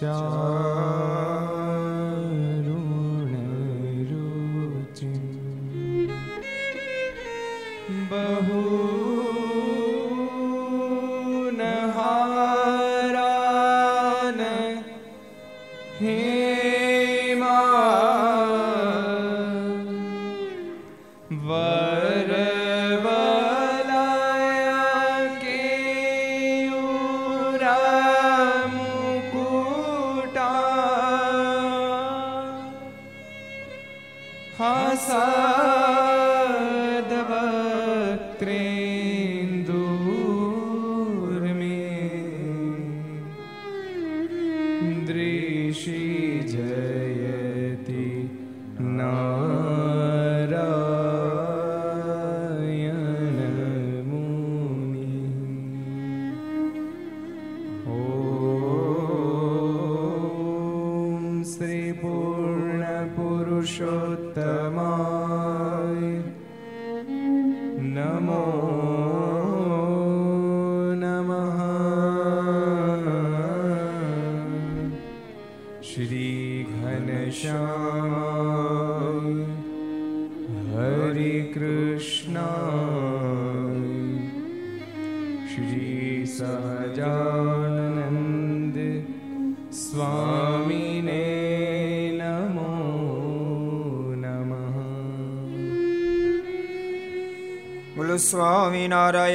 教。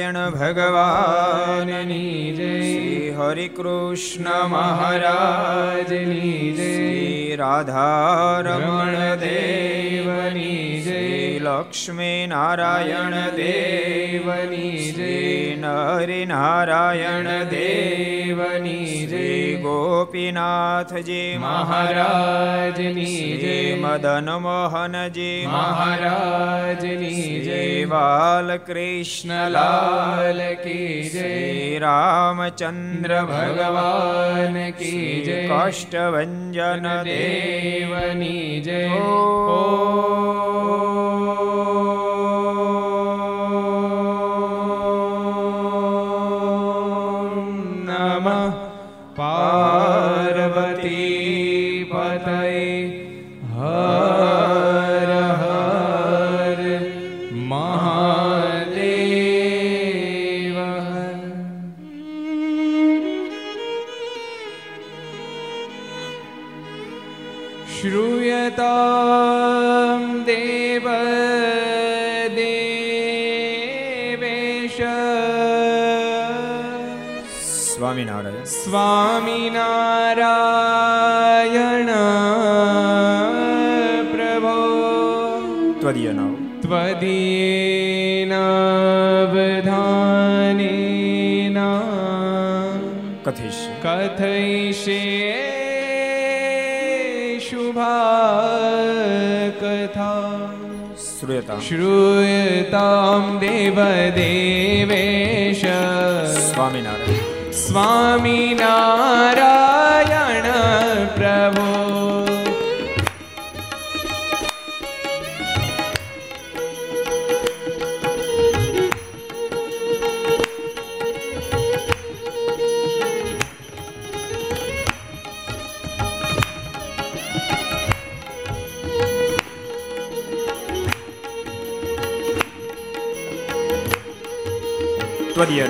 સ્વામિનારાયણ ભગવાનની જય શ્રી હરિકૃષ્ણ મહારાજની જય રાધા રમણ દેવની જય લક્ષ્મી નારાયણ દેવની જય, નરી નારાયણ દેવની જય, ગોપીનાથજી મહારાજની જય, મદન મોહનજી મહારાજની જય, બાલકૃષ્ણલાલ કી જય, રામચંદ્ર ભગવાન કી જય કાષ્ટભન દેવની જય, ઓ સ્વામિનારાયણ પ્રભો. ત્વદીય નામ ત્વદીયેનવધાનેના કથિશ કથયિષ્ય શુભા કથા શ્રૂયતા. શ્રૂયતામ દેવદેવેશ. સ્વામિનારાયણ સ્વામિનારાયણ પ્રભુ. ત્વદીય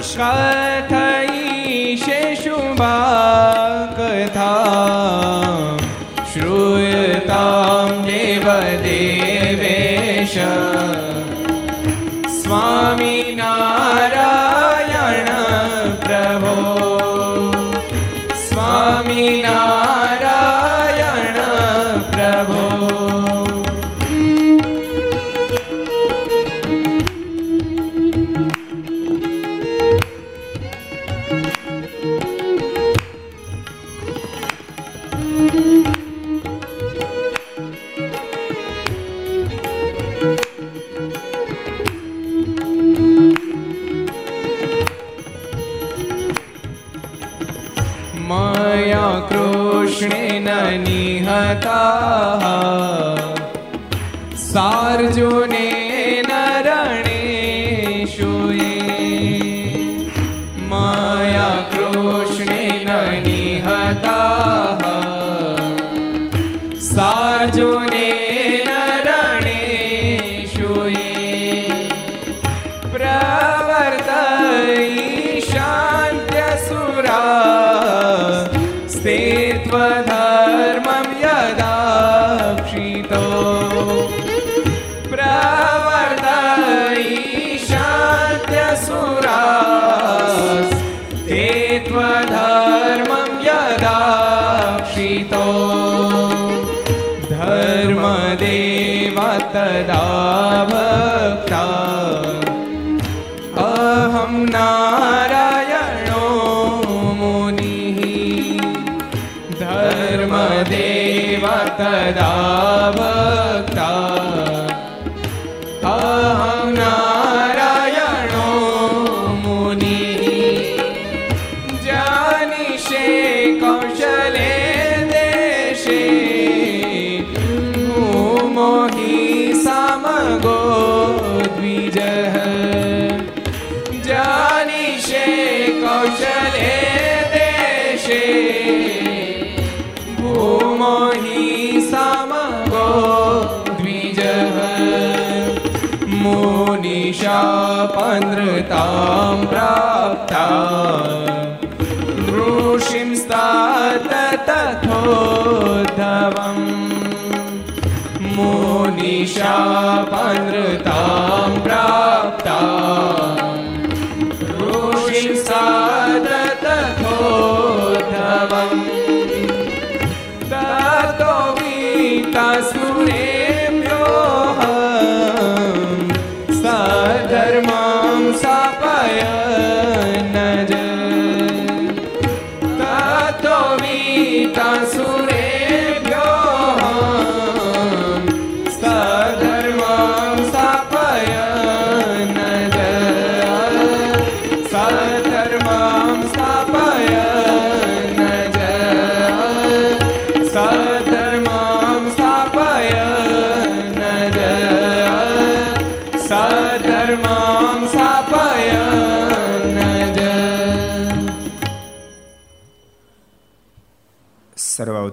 નિષ્કા થઈ છે સારજોને तथोद्धवम्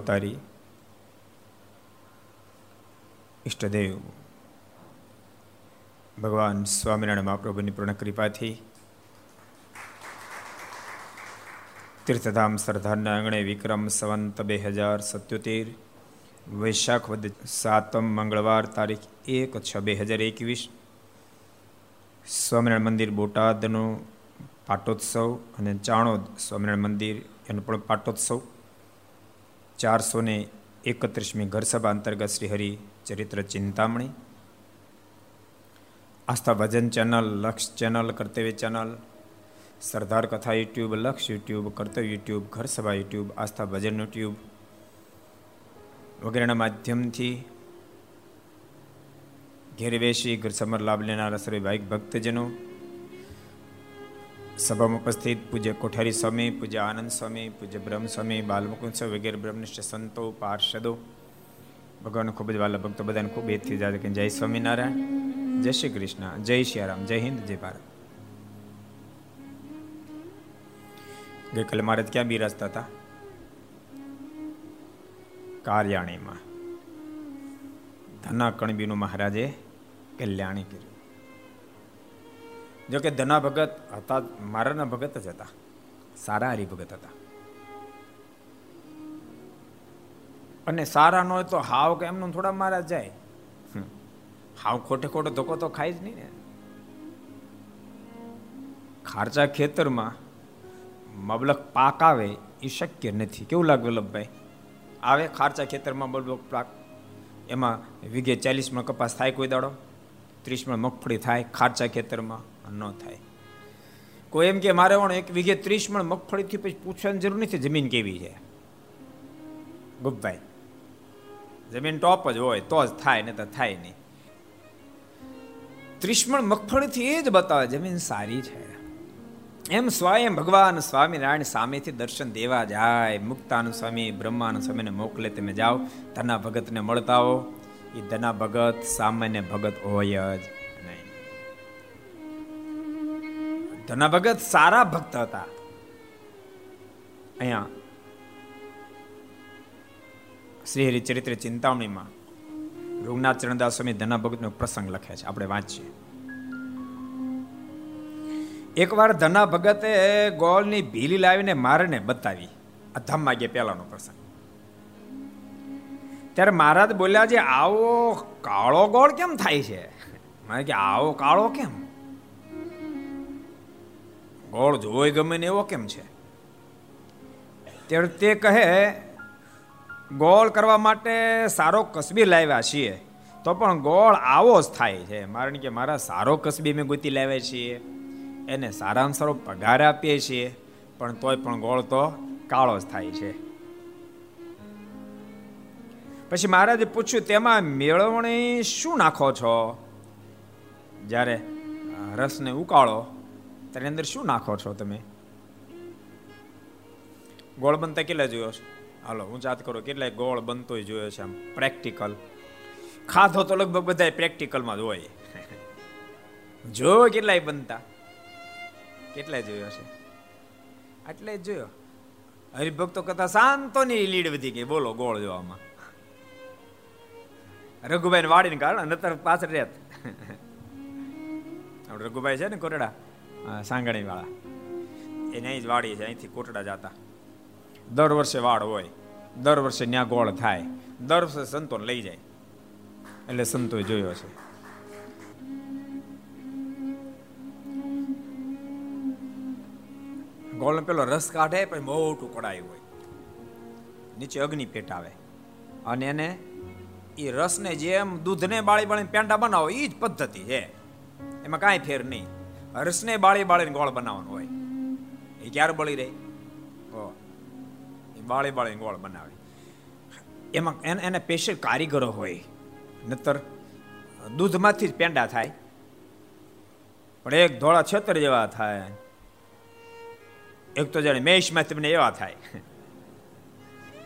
અવતારી ઈષ્ટદેવ ભગવાન સ્વામિનારાયણ મહાપ્રભુની પૂર્ણ કૃપાથી તીર્થધામ સરદારના આંગણે વિક્રમ સંવંત બે હજાર સત્યોતેર વૈશાખ વદ સાતમ મંગળવાર તારીખ એક છ બે હજાર એકવીસ સ્વામિનારાયણ મંદિર બોટાદનો પાટોત્સવ અને ચાણોદ સ્વામિનારાયણ મંદિર એનો પણ પાટોત્સવ ચારસો ને એકત્રીસમી ઘરસભા અંતર્ગત Shri Hari Charitra Chintamani. Aastha Bhajan channel, Laksh channel, Kartavya channel, Sardar Katha YouTube, Laksh YouTube, Kartavya YouTube, Gharsabha YouTube, Aastha Bhajan YouTube વગેરેના માધ્યમથી ઘેર બેસી ઘર સમર લાભ લેનારા સર્વે ભાઈક ભક્તજનો સભામાં ઉપસ્થિત પૂજ્ય કોઠારી સ્વામી, પૂજ્ય આનંદ સ્વામી, પૂજ્ય બ્રહ્મ સ્વામી બાલમુકુંદ વગેરે બ્રહ્મનિષ્ઠ સંતો, પાર્ષદો. ભગવાન ખૂબ જ વાલા ભક્તો બધાને ખૂબ એથી જાતે કે જય સ્વામિનારાયણ, જય શ્રી કૃષ્ણ, જય શ્રી જય હિન્દ, જય ભારત. ગઈકાલે મારે ક્યાં બિરાજતા હતા? કાર્યાણીમાં. ધના કણબીનું મહારાજે કલ્યાણી કર્યું. જો કે ધના ભગત હતા, મારાના ભગત જ હતા. સારા હરિભગત હતા. અને સારા ન હોય તો હાવ કે એમનું થોડા મારા જાય. હાવ ખોટે ખોટો ધોકો તો ખાય જ નહીં ને. ખારચા ખેતરમાં મબલક પાક આવે એ શક્ય નથી. કેવું લાગે વલ્લભભાઈ? આવે ખારચા ખેતરમાં બળબો પાક? એમાં વીઘે ચાલીસ મણ કપાસ થાય કોઈ દાડો? ત્રીસ મણ મગફળી થાય ખારચા ખેતરમાં? ન થાય. કોઈ એમ કે, મારે પણ એક વીઘે ત્રીસ મણ મગફળીથી પછી પૂછવાની જરૂર નથી, જમીન કેવી છે? ગુપભાઈ, જમીન ટોપ જ હોય, તો જ થાય ને તો થાય નહીં. ત્રિષ્મણ મગફળીથી એ જ બતાવે, જમીન સારી છે. એમ સ્વયં ભગવાન સ્વામિનારાયણ સામેથી દર્શન દેવા જાય. મુક્તાનું સ્વામી બ્રહ્માનું સ્વામીને મોકલે, તમે જાઓ, ધના ભગતને મળતા હો એ ધના ભગત સામાન્ય ભગત હોય જ. ધના ભગત સારા ભક્ત હતા. અહીંયા શ્રી હરિચરિત્ર ચિંતામણીમાં રૂગનાથ ચરણદાસ સ્વામી ધના ભગતનો પ્રસંગ લખે છે. આપણે વાંચીએ. એકવાર ધના ભગતે ગોળની ભીલી લાવીને મારને બતાવી. આ ધામમાં ગયા પહેલાનો પ્રસંગ. ત્યારે મહારાજ બોલ્યા છે, આવો કાળો ગોળ કેમ થાય છે? મારે કે, આવો કાળો કેમ? ગોળ જોઈ ગમે ને એવો કેમ છે? ત્યારે તે કહે, ગોળ કરવા માટે સારો કસબી લાવ્યા છીએ. તો પણ ગોળ આવો જ થાય છે. કારણ કે મારા સારો કસબી મેં ગોતી લાવ્યા છીએ. એને સારામાં સારો પગાર આપીએ છીએ. પણ તોય પણ ગોળ તો કાળો જ થાય છે. પછી મહારાજે પૂછ્યું, તેમાં મેળવણી શું નાખો છો? જ્યારે રસને ઉકાળો ત્યારે અંદર શું નાખો છો તમે? ગોળ બનતા કેટલા જોયો છે? હાલો, હું જાત કરો, કેટલાય ગોળ બનતો જોયો છે આમ પ્રેક્ટિકલ ખાધો તો લગભગ બધા પ્રેક્ટિકલમાં જ હોય. જો કેટલાય બનતા. કેટલાય જોયો છે? એટલે જ જોયો. હરિભક્તો કરતા શાંતોની લીડ વધી ગઈ. બોલો, ગોળ જોવામાં. રઘુભાઈ વાડીને કારણ નતર પાછળ રહેત. રઘુભાઈ છે ને કોટડા સાંગણી વાળા એને જ વાડી છે, અહીંથી કોટડા જતા. દર વર્ષે વાડ હોય, દર વર્ષે ન્યા ગોળ થાય, દર વર્ષે સંતો લઈ જાય. એટલે સંતો જોયો છે. ગોળ પેલો રસ કાઢે, પછી મોટું કડાયું હોય. નીચે અગ્નિ પેટાવે અને એને એ રસને જેમ દૂધને બાળી બાળીને પેંડા બનાવો એ જ પદ્ધતિ છે. એમાં કાંઈ ફેર નહીં. રસને બાળી બાળીને ગોળ બનાવવાનું હોય. એ ક્યારે બળી રહે? એ બાળી બાળીને ગોળ બનાવે. એમાં એને એને સ્પેશિયલ કારીગરો હોય. નતર દૂધમાંથી જ પેંડા થાય. પણ એક ધોળા છેતર જેવા થાય. એક તો જાણે મેષમાં તમને એવા થાય.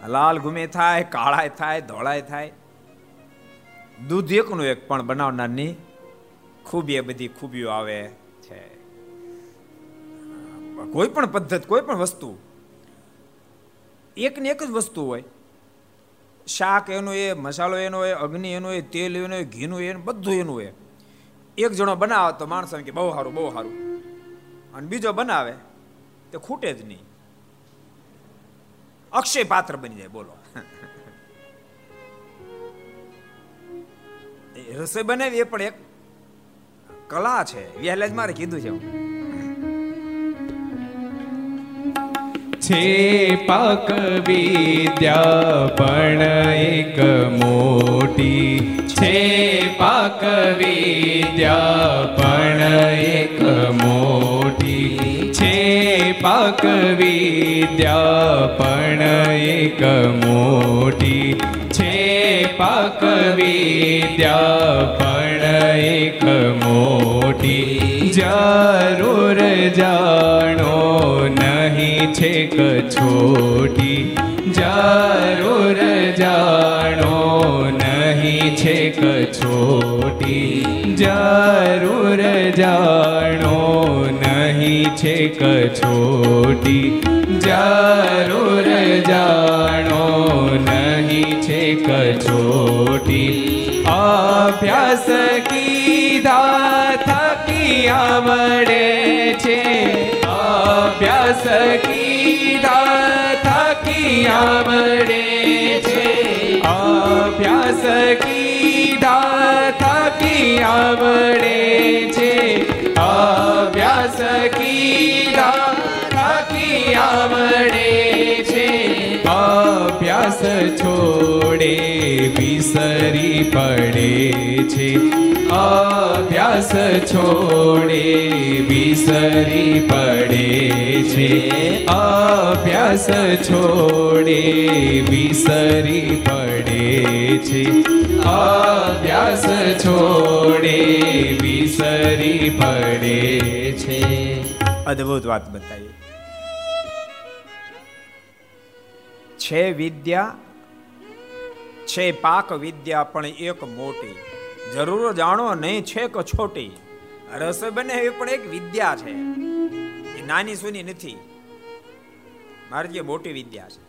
લાલ ગુમે થાય, કાળાય થાય, ધોળાય થાય. દૂધ એકનું એક પણ બનાવનારની ખૂબી એ બધી ખૂબીઓ આવે. કોઈ પણ પદ્ધતિ, કોઈ પણ વસ્તુ. એક ને એક જ વસ્તુ હોય. શાક એનું એ મસાલો એનો હોય, અગ્નિ એનો હોય, તેલ એનું હોય, ઘીનું એનું બધું એનું હોય. એક જણો બનાવે તો માણસો કે બહુ સારું બહુ સારું. અને બીજો બનાવે તે ખૂટે જ નહીં. અક્ષય પાત્ર બની જાય, બોલો. રસોઈ બનાવી એ પણ એક કલા છે. વહેલા જ મારે કીધું છે. છે પાક વિદ્યા પણ એક મોટી છે પાક વિદ્યા પણ એક મોટી છે પાક વિદ્યા પણ એક મોટી છે પાક વિદ્યા પણ એક મોટી. જરૂર જાણો નહીં છે કછોટી જરૂર જાણો નહીં છે કછોટી જરૂર જાણો નહીં છે કછોટી જરૂર જાણો નહીં છે કછોટી અભ્યાસ કીધા થકી આવડે? અભ્યાસ કીધા થકી આવડે છે અભ્યાસ કીધા થકિયા મળે છે અભ્યાસ કીધા થકિયા આવડે અભ્યાસ છોડે, વિસરી પડે છે. અભ્યાસ છોડે, વિસરી પડે છે. અભ્યાસ છોડે, વિસરી પડે છે. અભ્યાસ છોડે, વિસરી પડે છે. અદ્ભુત વાત બતાવી. છે વિદ્યા, છે પાક વિદ્યા, પણ એક મોટી. જરૂર જાણો નહીં છે કે છોટી. રસોઈ બને એ પણ એક વિદ્યા છે. એ નાની સુની નથી. મારી જે મોટી વિદ્યા છે.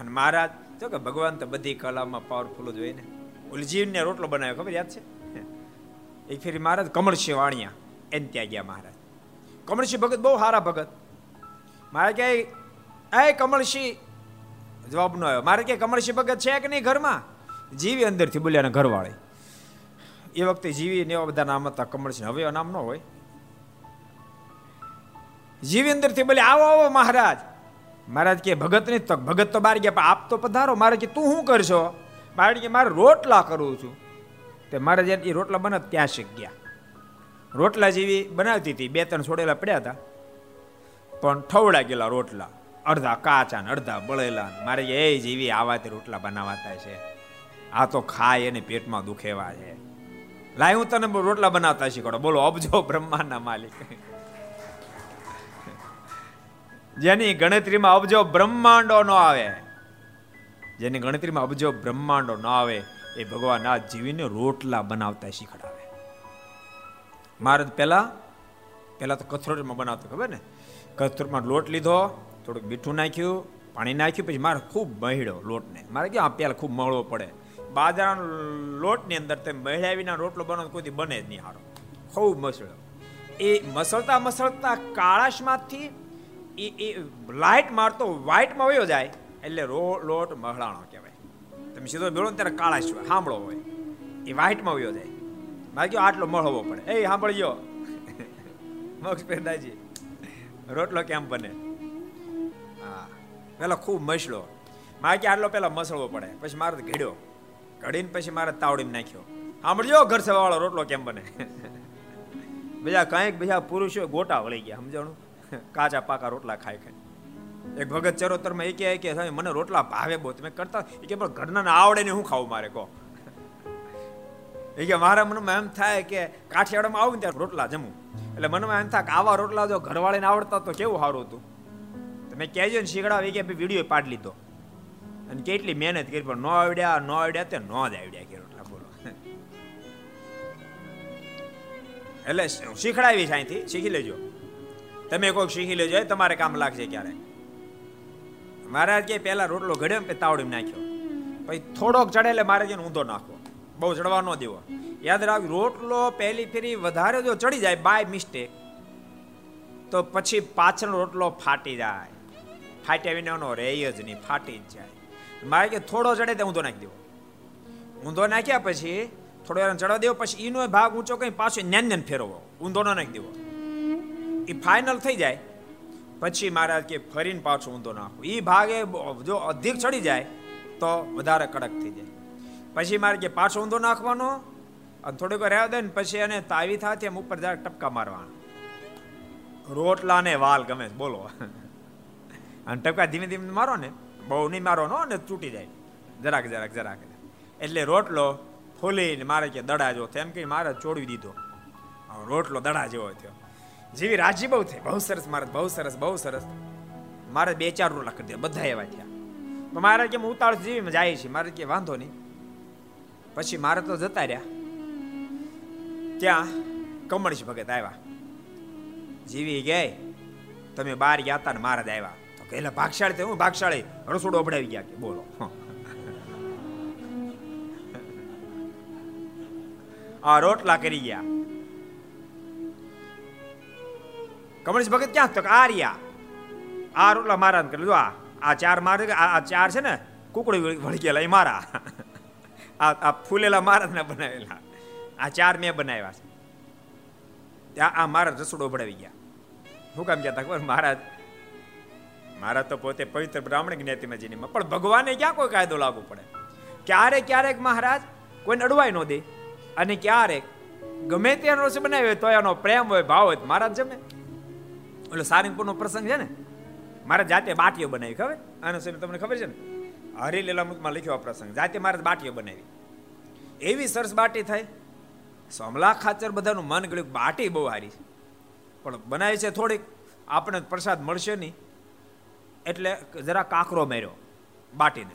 અને મહારાજ તો કે ભગવાન તો બધી કલામાં પાવરફુલ જ હોય ને. ઉલજીવને રોટલો બનાવ્યો, ખબર યાદ છે? એક ફેરી મહારાજ કમળસિંહ વાણિયા, એને ત્યાં ગયા મહારાજ. કમળસિંહ ભગત બહુ સારા ભગત. મારે કહે એ કમળસિંહ જવાબ ન આવ્યો. મારે કે કમળસિંહ ભગત છે કે નહીં ઘરમાં? જીવી અંદરથી બોલ્યા ને ઘરવાળી. એ વખતે જીવી ને એવા બધા નામ હતા કમળસિંહ હવે નામ ન હોય. જીવી અંદરથી બોલે આવો આવો મહારાજ. મહારાજ કે, ભગત નહીં તક ભગત તો બાર ગયા, પણ આપ તો પધારો. મારે કે, તું શું કરશો? મારે કે, મારે રોટલા કરું છું. તે મારે જ્યારે એ રોટલા બને ત્યાં શીખ ગયા. રોટલા જેવી બનાવતી હતી. બે ત્રણ છોડેલા પડ્યા હતા. પણ ઠવડા ગયેલા રોટલા. અડધા કાચા ને અડધા બળેલા મારે એ જેવી આવાથી રોટલા બનાવાતા છે. આ તો ખાય એને પેટમાં દુખેવા છે. લાય, હું તને રોટલા બનાવતા શીખવાડો. બોલો, અબજો બ્રહ્માંડના માલિક. જેની ગણતરીમાં અબજો બ્રહ્માંડો ન આવે, જેની ગણતરીમાં અબજો બ્રહ્માંડો ન આવે, એ ભગવાન આ જીવીને રોટલા બનાવતા શીખડાવે. મહારાજ પહેલા પહેલા તો કથરોટમાં બનાવતો, ખબર ને? કથરોટમાં લોટ લીધો થોડુંક મીઠું નાખ્યું, પાણી નાખ્યું, પછી મારે ખૂબ મહિડો લોટને. મારે કે આ પહેલાં ખૂબ મળવો પડે? બાજરાનો લોટની અંદર તમે મહિળા વિના રોટલો બનાવો કોઈ બને જ નહીં સારો ખૂબ મસળો એ મસળતા મસળતા કાળાશમાંથી એ એ લાઇટ મારતો વ્હાઇટમાં વયો જાય, એટલે રો, લોટ મહળાણો કહેવાય. તમે સીધો મેળો ને ત્યારે કાળાશ સાંભળો હોય. એ વ્હાઇટમાં વયો જાય. મારે કહ્યું આટલો મળવો પડે. એ સાંભળજો મોક્ષ પેદાજી. રોટલો કેમ બને? પેલા ખૂબ મસળો મારે કે આટલો પેલા મસળવો પડે? પછી મારે ઘડ્યો. ઘડીને પછી મારે તાવડીમાં નાખ્યો. સાંભળજો, ઘર સવાળો રોટલો કેમ બને? બીજા કંઈક બીજા પુરુષો ગોટા વળી ગયા, સમજાણું? કાચા પાકા રોટલા ખાઈ ખાઈ એક ભગત ચરોતરમાં એ કહે કે મને રોટલા ભાવે બહુ, તમે કરતા એ કે, પણ ઘરના આવડે ને હું ખાવું મારે, કહો. એ કે, મારા મનમાં એમ થાય કે કાઠિયાવાડમાં આવું ને ત્યારે રોટલા જમું. એટલે મનમાં એમ થાય કે, આવા રોટલા જો ઘરવાળીને આવડતા તો કેવું સારું હતું? તમે કહેજો ને શીખડા કે વીડિયો પાડી લીધો. અને કેટલી મહેનત કરી, પણ ન આવડ્યા ન આવડ્યા તે ન જ આવડ્યા કે રોટલા બોલો એટલે શીખડાવી છે અહીંથી, શીખી લેજો. તમે કોઈક શીખી લેજો તમારે કામ લાગશે ક્યારે. મહારાજ કે પહેલા રોટલો ઘડ્યો ને તાવડી નાખ્યો. પછી થોડોક ચડે એટલે મારે જેને ઊંધો નાખો બહુ ચડવા ન દેવો. યાદ રાખ, રોટલો પહેલી ફેરી વધારે જો ચડી જાય બાય મિસ્ટેક તો પછી પાછળ રોટલો ફાટી જાય. ફાટ્યા વિનાનો રહે જ નહીં, ફાટી જ જાય. મારે કે થોડો ચડે તો ઊંધો નાખી દેવો. ઊંધો નાખ્યા પછી થોડો વાર ચડવા દેવો, પછી એનો ભાગ ઊંચો કઈ પાછો ન્યાન ન્યાન ફેરવો ઊંધો ન નાખી દેવો. એ ફાઇનલ થઈ જાય. પછી મહારાજ કે ફરીને પાછો ઊંધો નાખો. એ ભાગે જો અધિક ચડી જાય તો વધારે કડક થઈ જાય. પછી મારે કે પાછો ઊંધો નાખવાનો? અને થોડીક રહેવા દે ને પછી એને તાવી થાય એમ ઉપર જરાક ટપકા મારવાના. રોટલા ને વાલ ગમે બોલો. અને ટપકા ધીમે ધીમે મારો ને, બહુ નહીં મારો નો, ને તૂટી જાય. જરાક જરાક જરાક. એટલે રોટલો ફોલીને મારે કે દડા જો એમ કે મારે ચોડી દીધો. રોટલો દડા જેવો થયો. જેવી રાજી બહુ થઈ. બહુ સરસ મારે, બહુ સરસ બહુ સરસ. મારે બે ચાર રોટલા કરી દીધા. બધા એવા થયા. મારે કે હું ઉતાળ જીવી જાય છે. મારે કે વાંધો નહીં. પછી મારે તો જતા રહ્યા. ત્યાં કમળશ ભગત આવ્યા. જીવી ગઈ, તમે બહાર ગયા હતા ને મહારાજ આવ્યા. તો કહેલા ભાગશાળી તો હું ભાગશાળી. રસોડો અપડાવી ગયા કે, બોલો. આ રોટલા કરી ગયા. કમળેશ ભગત ક્યાં તો આ રહ્યા. આ રોટલા મારા કરી જો આ આ ચાર મારે, આ ચાર છે ને, કુકડી ગયેલા, એ મારા. આ આ ફૂલેલા મહારાજના બનાવેલા. આ ચાર મેં બનાવ્યા છે. ત્યાં આ મારા રસોડો ભણાવી ગયા. હું કામ કહેતા ખબર? મહારાજ મારા તો પોતે પવિત્ર બ્રાહ્મણ જ્ઞાતિમાં જીનીમાં. પણ ભગવાને ક્યાં કોઈ કાયદો લાગુ પડે? ક્યારેક ક્યારેક મહારાજ, કોઈને અડવાય ન દે. અને ક્યારેક, ગમે તેનો રસ બનાવ્યો તો એનો પ્રેમ હોય, ભાવ હોય મહારાજ જમે એટલે સારંગપુરનો પ્રસંગ છે ને? મારા જાતે બાટીઓ બનાવી, ખબર? આનો સમય તમને ખબર છે ને? હરિલીલામૃતમાં લખ્યો આ પ્રસંગ. જાતે મારા બાટીઓ બનાવી. એવી સરસ બાટી થાય. સોમલા ખાચર બધાનું મન ગળ્યું. બાટી બહુ હારી છે. પણ બનાવી છે થોડીક. આપણે પ્રસાદ મળશે નહીં. એટલે જરા કાકરો માર્યો, બાટીને.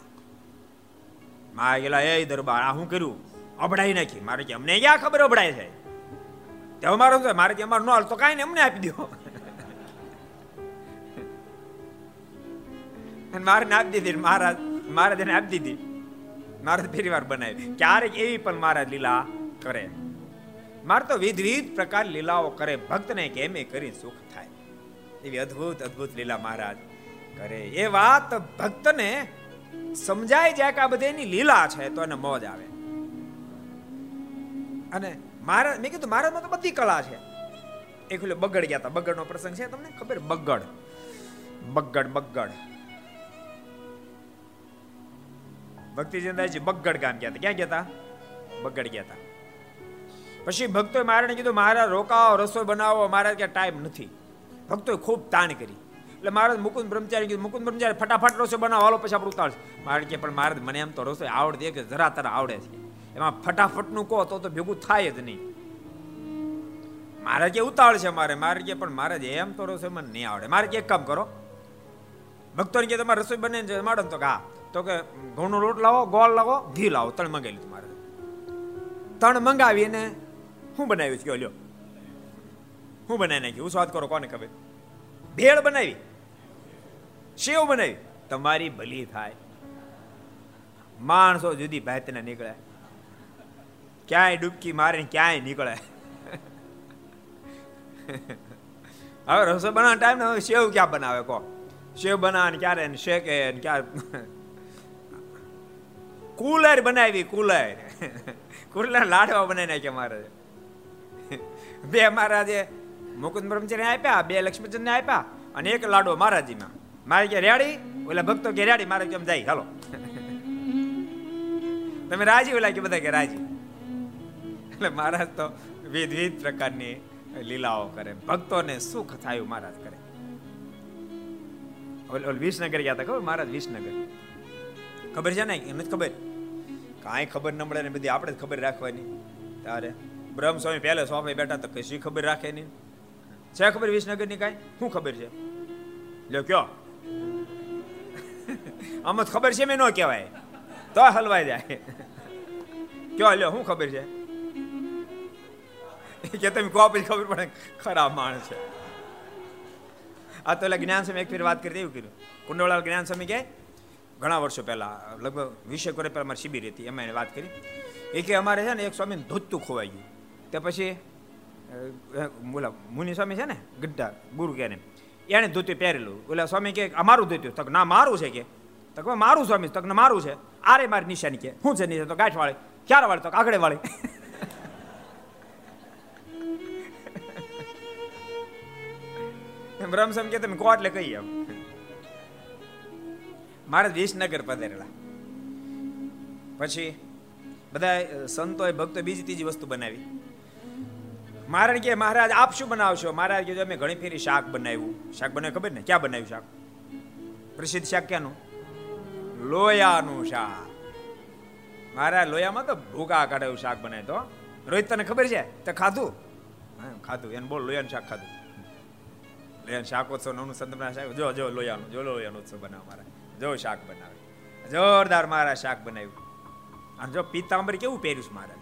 માં ગયેલા, એ દરબાર, આ શું કર્યું? અબડાઈ નાખી. મારે કે, અમને ક્યાં ખબર અબડાય છે? તે અમારો મારે કે, અમારે ન હાલ તો કાંઈ ને અમને આપી દો મારે આપી દીધી મહારાજ મહારાજ એને આપી દીધી. મહારાજ ફેરી વાર બનાવી. ક્યારેક એવી પણ મહારાજ લીલા કરે. મારે તો વિધ વિધ પ્રકાર લીલાઓ કરે. ભક્તને કેમે કરી સુખ થાય. એવી અદ્ભુત અદ્ભુત લીલા મહારાજ. કરે. એ વાત ભક્તને સમજાય જાય કે આ બધી એની લીલા છે, તો એને મોજ આવે. અને મારા, મેં કીધું મહારાજમાં તો બધી કળા છે. એક બગડ ગયા હતા બગડનો પ્રસંગ છે, તમને ખબર? બગડ. બગડ બગડ. ભક્તિચંદાજી બગડ ગામ ગયા ક્યાં ગયા બગડ ગયા હતા પછી ભક્તોએ મહારાજને કીધું મહારાજ રોકાવો રસોઈ બનાવો મહારાજ કે ટાઈમ નથી. ભક્તોએ ખૂબ તાણ કરી. એટલે મહારાજ મુકુંદ બ્રહ્મચારી કીધું મુકુંદ બ્રહ્મચારી ફટાફટ રસોઈ બનાવો, હાલો પછી આપણે ઉતારશે મહારાજ કે, પણ મહારાજ મને એમ તો રસોઈ આવડતી કે જરા તરા આવડે છે. એમાં ફટાફટનું કહો તો તો ભેગું થાય જ નહીં. મારે કે ઉતાવળ છે મારે મારે કે, પણ મારે એમ તો રસોઈ મને નહીં આવડે. મારે કે, એક કામ કરો. ભક્તોને કે, તમારે રસોઈ બને માડો તો કે, હા. તો કે, ઘઉંનો લોટ લાવો, ગોળ લાવો, ઘી લાવો. ત્રણ મંગાવી લીધું મારે. ત્રણ મંગાવીને શું બનાવ્યું છે? લ્યો. હું બનાવી નાખ્યું. સ્વાદ કરો, કોને ખબર? ભેળ બનાવી. સેવ બનાવી તમારી ભલી થાય. માણસો જુદી ભાતના નીકળે. ક્યાંય ડૂબકી મારે ક્યાંય નીકળે. હવે રસોઈ બનાવવાનો ટાઈમ ને સેવ ક્યાં બનાવે કો સેવ બનાવે ક્યારે શેકે ક્યારે? કુલર બનાવી, કુલર. કુલર લાડવા બનાવી નાખ્યા મારે. બે મહારાજે મુકુદ બ્રહ્મચર્ય આપ્યા, બે લક્ષ્મીચંદ આપ્યા અને એક લાડવો મહારાજીમાં મારે કે રેડી ઓલા ભક્તો કે રેડી, મારે કેમ જાય? હાલો. તમે રાજી ઓલા કે બધા કે રાજી? એટલે મહારાજ તો વિધ વિધ પ્રકારની લીલાઓ કરે. ભક્તોને સુખ થાય મહારાજ કરે. ઓલ વિસનગર ગયા હતા ખબર? મહારાજ વિસનગર. ખબર છે ને? નથી ખબર? કાંઈ ખબર ન મળે ને બધી આપણે જ ખબર રાખવાની. તારે. બ્રહ્મ સ્વામી પહેલે સોફે બેઠા તો કશી ખબર રાખે નહીં. છે ખબર વિસનગરની કાંઈ? શું ખબર છે? લ્યો કયો. આમ જ ખબર છે મેં ન કહેવાય. તો હલવાઈ જાય. કયો લ્યો શું ખબર છે? કે તમે કહો પછી ખબર પડે ખરાબ માણસ છે. આ તો એટલે જ્ઞાન સ્વામી એક ફેર વાત કરી, એવું કર્યું. કુંડોળા જ્ઞાન સ્વામી કહે ઘણા વર્ષો પહેલા, લગભગ વીસેક વર્ષ પહેલા અમારી શિબિર હતી. એમાં એને વાત કરી. એ કે અમારે છે ને એક સ્વામી ધોતું ખોવાઈ ગયું. તે પછી બોલા, મુનિ સ્વામી છે ને ગઢા ગુરુ કે એને ધોતું પહેરેલું. ઓલા સ્વામી કે અમારું ધોતું તક ના, મારું છે. કે તક મારું સ્વામી તક મારું છે. આરે મારી નિશાની. કે, શું છે નિશાન? તો ગાંઠ વાળી. ક્યારે વાળી? તો આગળ વાળી. બ્રહ્મસમ કે તમે કહો એટલે કહીએ મારે વિસનગર પધારેલા. પછી બધા સંતોએ ભક્તો બીજી ત્રીજી વસ્તુ બનાવી. મહારાજ કે મહારાજ, આપ શું બનાવશો? મહારાજ કીધું અમે ઘણી ફેરી શાક બનાવ્યું. શાક બનાવ્યું ખબર ને? ક્યાં બનાવ્યું શાક? પ્રસિદ્ધ શાક ક્યાંનું? લોયાનું શાક. મહારાજ, લોયામાં તો ભૂકા એવું શાક બનાવ્યું તો. રોહિત, તને ખબર છે? તે ખાધું? ખાધું. એને બોલ, લોયાનું શાક ખાધું. લોયાનું શાકોત્સવ નવનું સંતના શાક જો જો, લોયાનું જો લોયાનું ઉત્સવ બનાવ મારા. જો શાક બનાવે. જોરદાર મારા શાક બનાવ્યું. અને જો પિતાંબર કેવું પહેર્યું છે મારા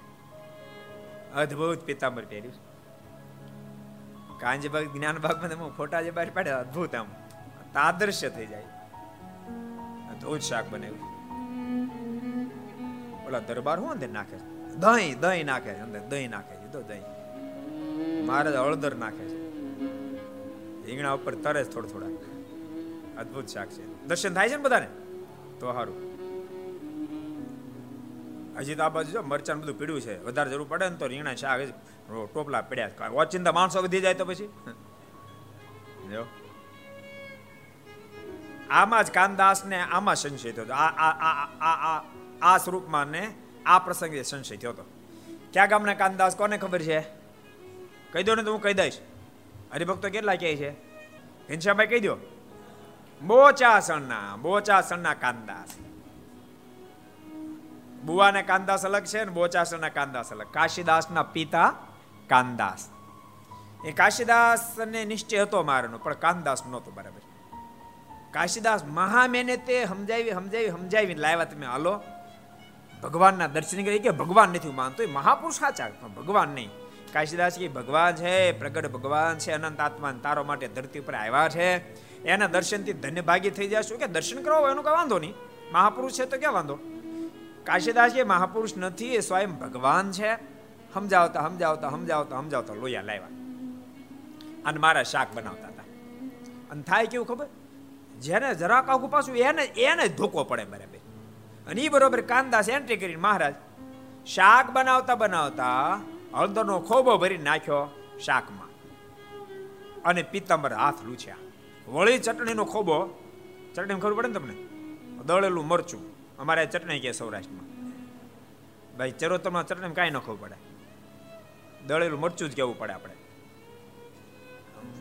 અદ્ભુત પિતાંબર પહેર્યું કાંજી બાગ જ્ઞાન બાગમાં તમે ફોટા જે બહાર પાડ્યા અદભુત આમ. તાદૃશ્ય થઈ જાય. અદ્ભુત શાક બનાવ્યું ઓલા દરબાર હું અંદર નાખે છે? દહીં દહીં નાખે છે, અંદર દહીં નાખે છે તો દહીં. મહારાજ હળદર નાખે છે. રીંગણા ઉપર તરે થોડા થોડા. અદભુત શાક છે. દર્શન થાય છે ને બધાને? તો સારું હજી તો આ બાજુ જો મરચાં બધું પીડ્યું છે. વધારે જરૂર પડે ને તો રીંગણા, શાક ટોપલા પડ્યા ઓચિંતા માણસો વધી જાય તો પછી? આમાં જ કાનદાસને આમાં સંશય થયો આ આ સ્વરૂપમાં ને આ પ્રસંગે સંશય થયો હતો. ક્યાં ગામના કાનદાસ કોને ખબર છે? કહી દો ને તો હું કહી દઈશ. હરિભક્તો કેટલા કહે છે? ઘનશ્યામભાઈ કહી દો. બોચાસણના બોચાસણના કાનદાસ બુવાના કાનદાસ અલગ છે ને બોચાસણના કાનદાસ અલગ. કાશીદાસના પિતા કાનદાસ એ કાશીદાસને નિશ્ચય હતો મારનો, પણ કાનદાસ નહોતો બરાબર. કાશીદાસ મહામેને તે સમજાવી સમજાવી સમજાવી લાવ્યા તમે, હાલો, ભગવાનના દર્શન કરી કે ભગવાન નથી માનતો એ મહાપુરુષ સાચા, પણ ભગવાન નહીં. કાશીદાસ કે, ભગવાન છે, પ્રગટ ભગવાન છે, અનંત આત્મા તારો માટે ધરતી ઉપર આવ્યા છે. એના દર્શનથી ધન્ય ભાગી થઈ જશું. કે દર્શન કરો, એનું કઈ વાંધો નહીં. મહાપુરુષ છે તો ક્યાં વાંધો? કાશીદાસ એ મહાપુરુષ નથી, એ સ્વયં ભગવાન છે. સમજાવતા સમજાવતા સમજાવતા સમજાવતા લોયા લાવ્યા. અને મારા શાક બનાવતા હતા. અને થાય કેવું ખબર? જેને જરાક આખું પાછું, એને એને ધોકો પડે બરાબર અને એ બરોબર કાંદાસ એન્ટ્રી કરીને મહારાજ શાક બનાવતા બનાવતા હળદરનો ખોબો ભરી નાખ્યો શાકમાં. અને પિત્તંબર હાથ લૂછ્યા. વળી ચટણીનો ખોબો ચટણી ખબર પડે ને તમને? દળેલું મરચું. અમારે ચટણી કે સૌરાષ્ટ્રમાં. ભાઈ, ચરોતરમાં ચટણી કાંઈ ન ખબર પડે. દળેલું મરચું જ કહેવું પડે આપણે?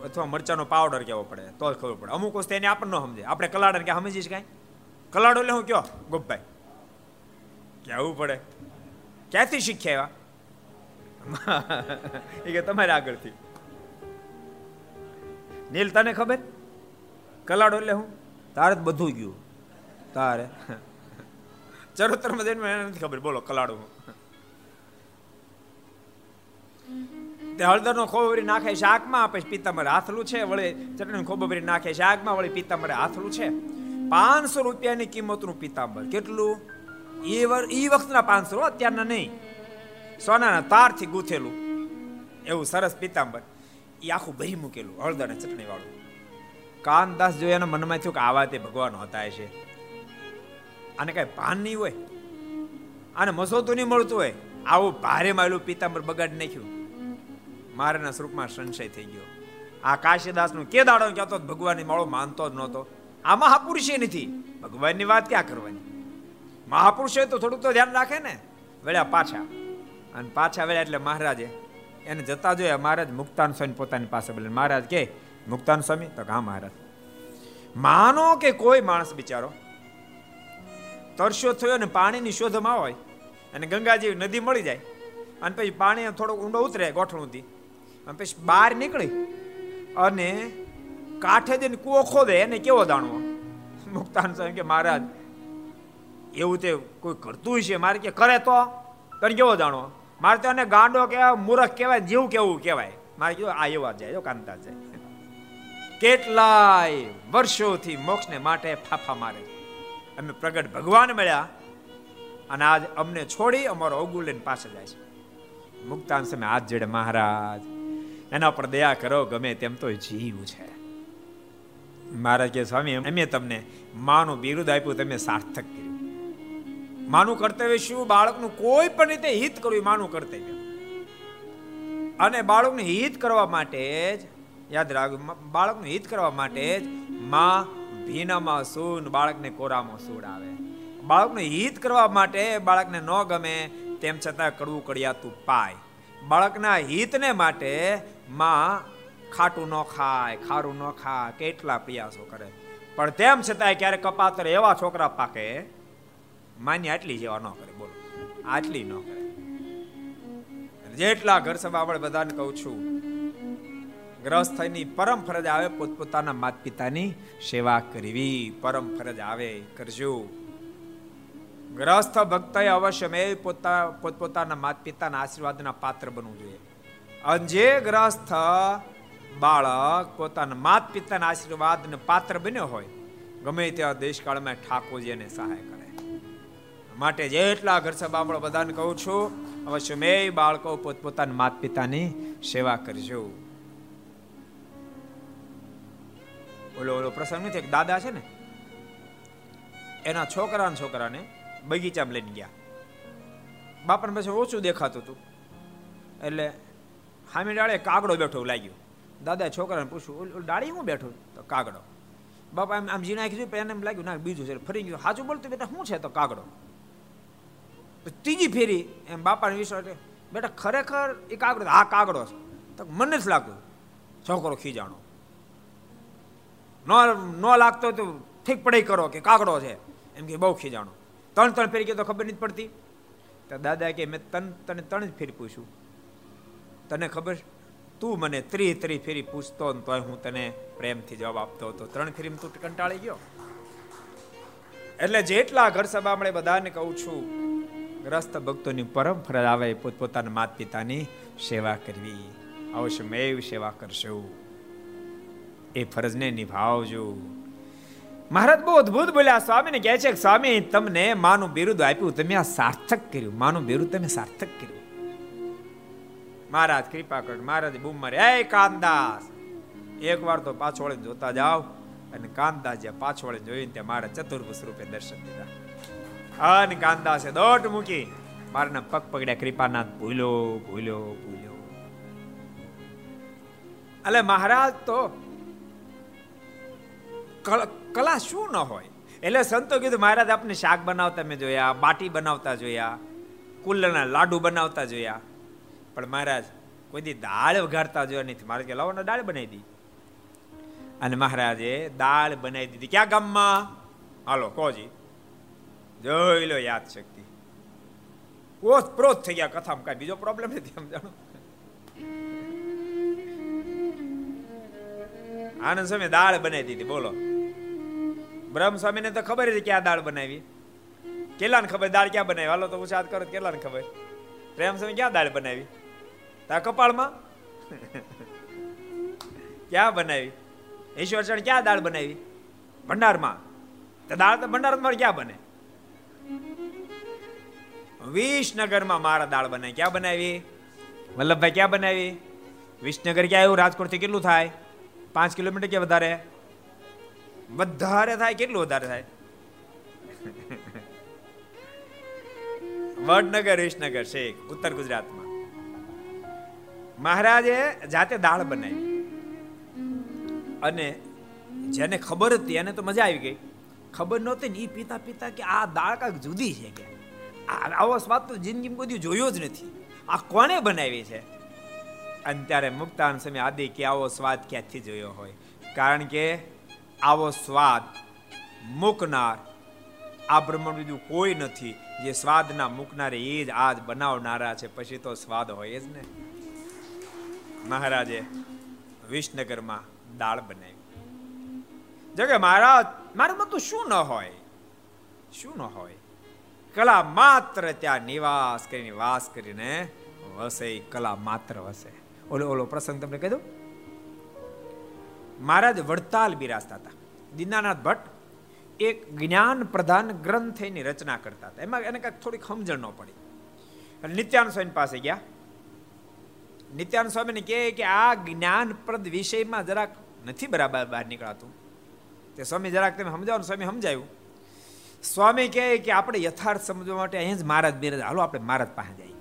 અથવા મરચાનો પાવડર કેવો પડે? તો જ ખબર પડે. અમુક વસ્તુ એને આપણને સમજે આપણે કલાડા કે સમજીશ કાંઈ? કલાડો એટલે હું કયો? ગોપભાઈ. કહેવું પડે? ક્યાંથી શીખ્યા એવા? એ કે તમારે આગળથી. નીલ, તને ખબર? કલાડો એટલે હું? તારે બધું ગયું. તારે. ચરોતરમાં જઈને મને નથી ખબર. બોલો, કલાડો તે હળદરનો ખોબરી નાખે શાકમાં પછી પિત્તાંબર હાથલું છે, વળે ચટણી ખોબરી નાખે શાકમાં વળી પિત્તાંબર હાથલું છે. પાંચસો રૂપિયાની કિંમતનું પિત્તાંબર. કેટલું? એ એ વખતના પાંચસો અત્યારના નહીં. સોનાના તારથી ગૂંથેલું. એવું સરસ પિત્તાંબર. એ આખું ભરી મૂકેલું, હળદર અને ચટણી વાળું કાનદાસ જો એના મનમાં થયું કે આવા તે ભગવાન હતા છે આને કઈ ભાન નહીં હોય. આને મસોતું નહીં મળતું હોય. આવું ભારે માયલું પિત્તાંબર બગાડી નાખ્યું. મારાના સ્વરૂપમાં સંશય થઈ ગયો. આ કાશીદાસનું કે દાડો કહેતો ભગવાનની માળો માનતો જ નહોતો. આ મહાપુરુષે નથી, ભગવાનની વાત ક્યાં કરવાની? મહાપુરુષે તો થોડુંક તો ધ્યાન રાખે ને? વળ્યા પાછા. અને પાછા વળ્યા એટલે મહારાજે એને જતા જોયા, મહારાજ મુક્તાન સ્વામી પોતાની પાસે બોલે, મહારાજ કે, મુક્તાન સ્વામી? તો હા, મહારાજ. માનો કે કોઈ માણસ બિચારો તરસ્યો થયો ને પાણીની શોધમાં હોય, અને ગંગાજી નદી મળી જાય, અને પછી પાણી થોડોક ઊંડો ઉતરે ગોઠણુંથી પછી બહાર નીકળી અને કાંઠે જઈને કૂવો ખોદે એને કેવો દાણવો? મુક્તાન સાહેબ કે, મહારાજ, એવું તે કોઈ કરતું છે મારે કે, કરે તો, તને કેવો જાણો મારે તો એને ગાંડો કહેવાય મૂરખ કહેવાય, જીવ કેવું કહેવાય? મારે કીધું, આ એવા જાય કાંતા જાય. કેટલાય વર્ષોથી મોક્ષને માટે ફાફા મારે અમે પ્રગટ ભગવાન મળ્યા અને આજ અમને છોડી અમારો અવગુલ લઈને પાસે જાય છે. મુક્તાન સમય હાથ જોડે, મહારાજ એના પર દયા કરો, ગમે તેમ તો જીવ છે. મહારાજ કે, સ્વામી, અમે તમને માનું બિરુદ આપ્યું, તમે સાર્થક કર્યું. માનું કર્તવ્ય શું? બાળકનું કોઈ પણ રીતે હિત કરવું માનું કર્તવ્ય. અને બાળકનું હિત કરવા માટે જ, યાદ રાખ બાળકનું હિત કરવા માટે જ માં ભીનામાં સૂન બાળકને કોરામાં સૂડ આવે બાળકનું હિત કરવા માટે બાળકને ન ગમે, તેમ છતાં કડવું કડિયાતું પાય. બાળકના હિતને માટે માં ખાટું ન ખાય, ખારું ન ખાય, કેટલા પ્રયાસો કરે. પણ તેમ છતાંય ક્યારેક કપાતર એવા છોકરા પાકે માની આટલી જેવા ન કરે, બોલો. આટલી ન કરે. જેટલા ઘર સભા આપણે બધાને કહું છું ગ્રહસ્થની પરમ ફરજ આવે પોતપોતાના માત પિતાની સેવા કરવી. પરમ ફરજ આવે, કરજો. ગ્રસ્થ ભક્તએ અવશ્ય મેં પોતા, પોતપોતાના માત પિતાના આશીર્વાદના પાત્ર બનવું જોઈએ. અને જે ગ્રસ્થ બાળક પોતાના માત પિતાના આશીર્વાદને પાત્ર બન્યો હોય, ગમે ત્યાં દેશકાળમાં ઠાકોરજી એને સહાય કરે. માટે જેટલા ઘર સભા આપણે બધાને કહું છું, અવશ્ય મેં બાળકો પોતપોતાના માત પિતાની સેવા કરજો. ઓલો ઓલો પ્રસંગ નથી, એક દાદા છે ને, એના છોકરા છોકરાને બગીચામાં લઈને ગયા. બાપાને પછી ઓછું દેખાતું હતું. એટલે હામી ડાળે કાગડો બેઠો લાગ્યો. દાદા છોકરાને પૂછ્યું, ઓલું ડાળી હું બેઠો? તો કાગડો. બાપા એમ, આમ ઝીણા કીધું એને એમ લાગ્યું ના બીજું છે. ફરી ગયું સાચું બોલતું બેટા, શું છે તો કાગડો? ત્રીજી ફેરી એમ બાપાને વિશ્વાસ બેટા, ખરેખર એ કાગડો હા કાગડો છે. તો મને જ લાગતું છોકરો ખીજાણો. ન લાગતો તો ઠીક પડાઈ કરો કે કાગડો છે. એમ કે બહુ ખીજાણો. ત્રણ ત્રણ ફેરી કે તો ખબર નથી પડતી. તો દાદા કે, મેં ત્રણ ત્રણ ત્રણ જ ફેરી પૂછ્યું. તને ખબર? તું મને ત્રી ત્રી ફેરી પૂછતો ને તોય હું તને પ્રેમથી જવાબ આપતો હતો. ત્રણ ફેરી તું કંટાળી ગયો? એટલે જેટલા ઘર સભા મળે બધાને કહું છું, ગ્રસ્ત ભક્તોની પરમ ફરજ આવે પોતપોતાના માતા પિતાની સેવા કરવી. અવશ્યમેવ સેવા કરશો. એ ફરજને નિભાવજો. મહારાજ બહુ અદભુત બોલ્યા. સ્વામીને કહે છે સ્વામી, તમને માનું બિરુદ આપ્યું, તમે આ સાર્થક કર્યું. માનું બિરુદ તમે સાર્થક કર્યું. મહારાજ, કૃપા કર, મહારાજ બૂમ મારે એ કાનદાસ! એક વાર તો પાછો જોતા જાઓ અને કાનદાસ જે પાછો જોઈને ત્યાં મારા ચતુર્ભુજ રૂપે દર્શન દીધા. અને કાનદાસે દોટ મૂકી મારના પગ પગડ્યા કૃપાનાથ, ભૂલો ભૂલો ભૂલો. એટલે મહારાજ, તો કલા શું ન હોય? એટલે સંતો કીધું, મહારાજ, આપને શાક બનાવતા મેં જોયા, બાટી બનાવતા જોયા, કુલ્લના લાડુ બનાવતા જોયા. પણ મહારાજ, કોઈ દી દાળ વઘારતા જોયા નથી. મારે કે લાવો દાળ બનાવી દી. અને મહારાજે દાળ બનાવી દીધી. ક્યાં ગામમાં? હાલો કોજી જોઈ લો યાદ શક્તિ ઓત પ્રોત થઈ ગયા કથામાં કાંઈ બીજો પ્રોબ્લેમ નથી સમજાણો? આનંદ સ્વામી દાળ બનાવી દીધી. બોલો. બ્રહ્મ સ્વામીને તો ખબર હતી ક્યાં દાળ બનાવી. કેટલાને ખબર? દાળ ક્યાં બનાવી? હાલો તો ઉછાત કરો કેટલાને ખબર. પ્રેમ સ્વામી ક્યાં દાળ બનાવી? તા કપાળમાં? ક્યાં બનાવી? ઈશ્વર ચણ ક્યાં દાળ બનાવી? ભંડારમાં? તો દાળ તો ભંડારમાં ક્યાં બને? વિસનગરમાં મારા દાળ બનાવી ક્યાં બનાવી? વલ્લભભાઈ ક્યાં બનાવી? વિસનગર ક્યાં આવ્યું રાજકોટથી કેટલું થાય? પાંચ કિલોમીટર કે વધારે? વધારે થાય? કેટલું વધારે થાય? વડનગર, વિસનગર, શેખ, ઉત્તર ગુજરાતમાં. મહારાજે જાતે દાળ બનાવી. અને જેને ખબર હતી, એને તો મજા આવી ગઈ. ખબર નહોતી ને એ પીતા પીતા કે આ દાળ કાંઈક જુદી છે કે. આવો સ્વાદ તો જિંદગીમાં બધું જોયો જ નથી. આ કોણે બનાવી છે? અને ત્યારે મુક્તાન સમય આદિ કે આવો સ્વાદ ક્યાંથી જોયો હોય? કારણ કે આવો સ્વાદ મૂકનાર, આ બ્રહ્માંડ બીજું કોઈ નથી. જે સ્વાદના મૂકનારે એ જ આજ બનાવનારા છે. પછી તો સ્વાદ હોય જ ને. મહારાજે વિસનગરમાં દાળ બનાવી. કે મહારાજ મારામાં તો શું ન હોય? શું ન હોય? કલા માત્ર ત્યાં નિવાસ કરીને, વાસ કરીને વસે, કલા માત્ર વસે. ઓલો ઓલો પ્રસંગ તમને કહી દઉં? મહારાજ વડતાલ બિરાજતા હતા. દીનાનાથ ભટ્ટ એક જ્ઞાન પ્રધાન ગ્રંથ એની રચના કરતા હતા. એમાં એને કાંઈક થોડીક સમજણ ન પડી. નિત્યાન સ્વામી પાસે ગયા. નિત્યાનંદ સ્વામીને કહે કે આ જ્ઞાનપ્રદ વિષયમાં જરાક નથી બરાબર બહાર નીકળાતું. તે સ્વામી જરાક તમે સમજાવો સ્વામી સમજાયું. સ્વામી કહે કે આપણે યથાર્થ સમજવા માટે અહીં જ મહારાજ બિરાજ હાલો આપણે મહારાજ પાસે જઈએ.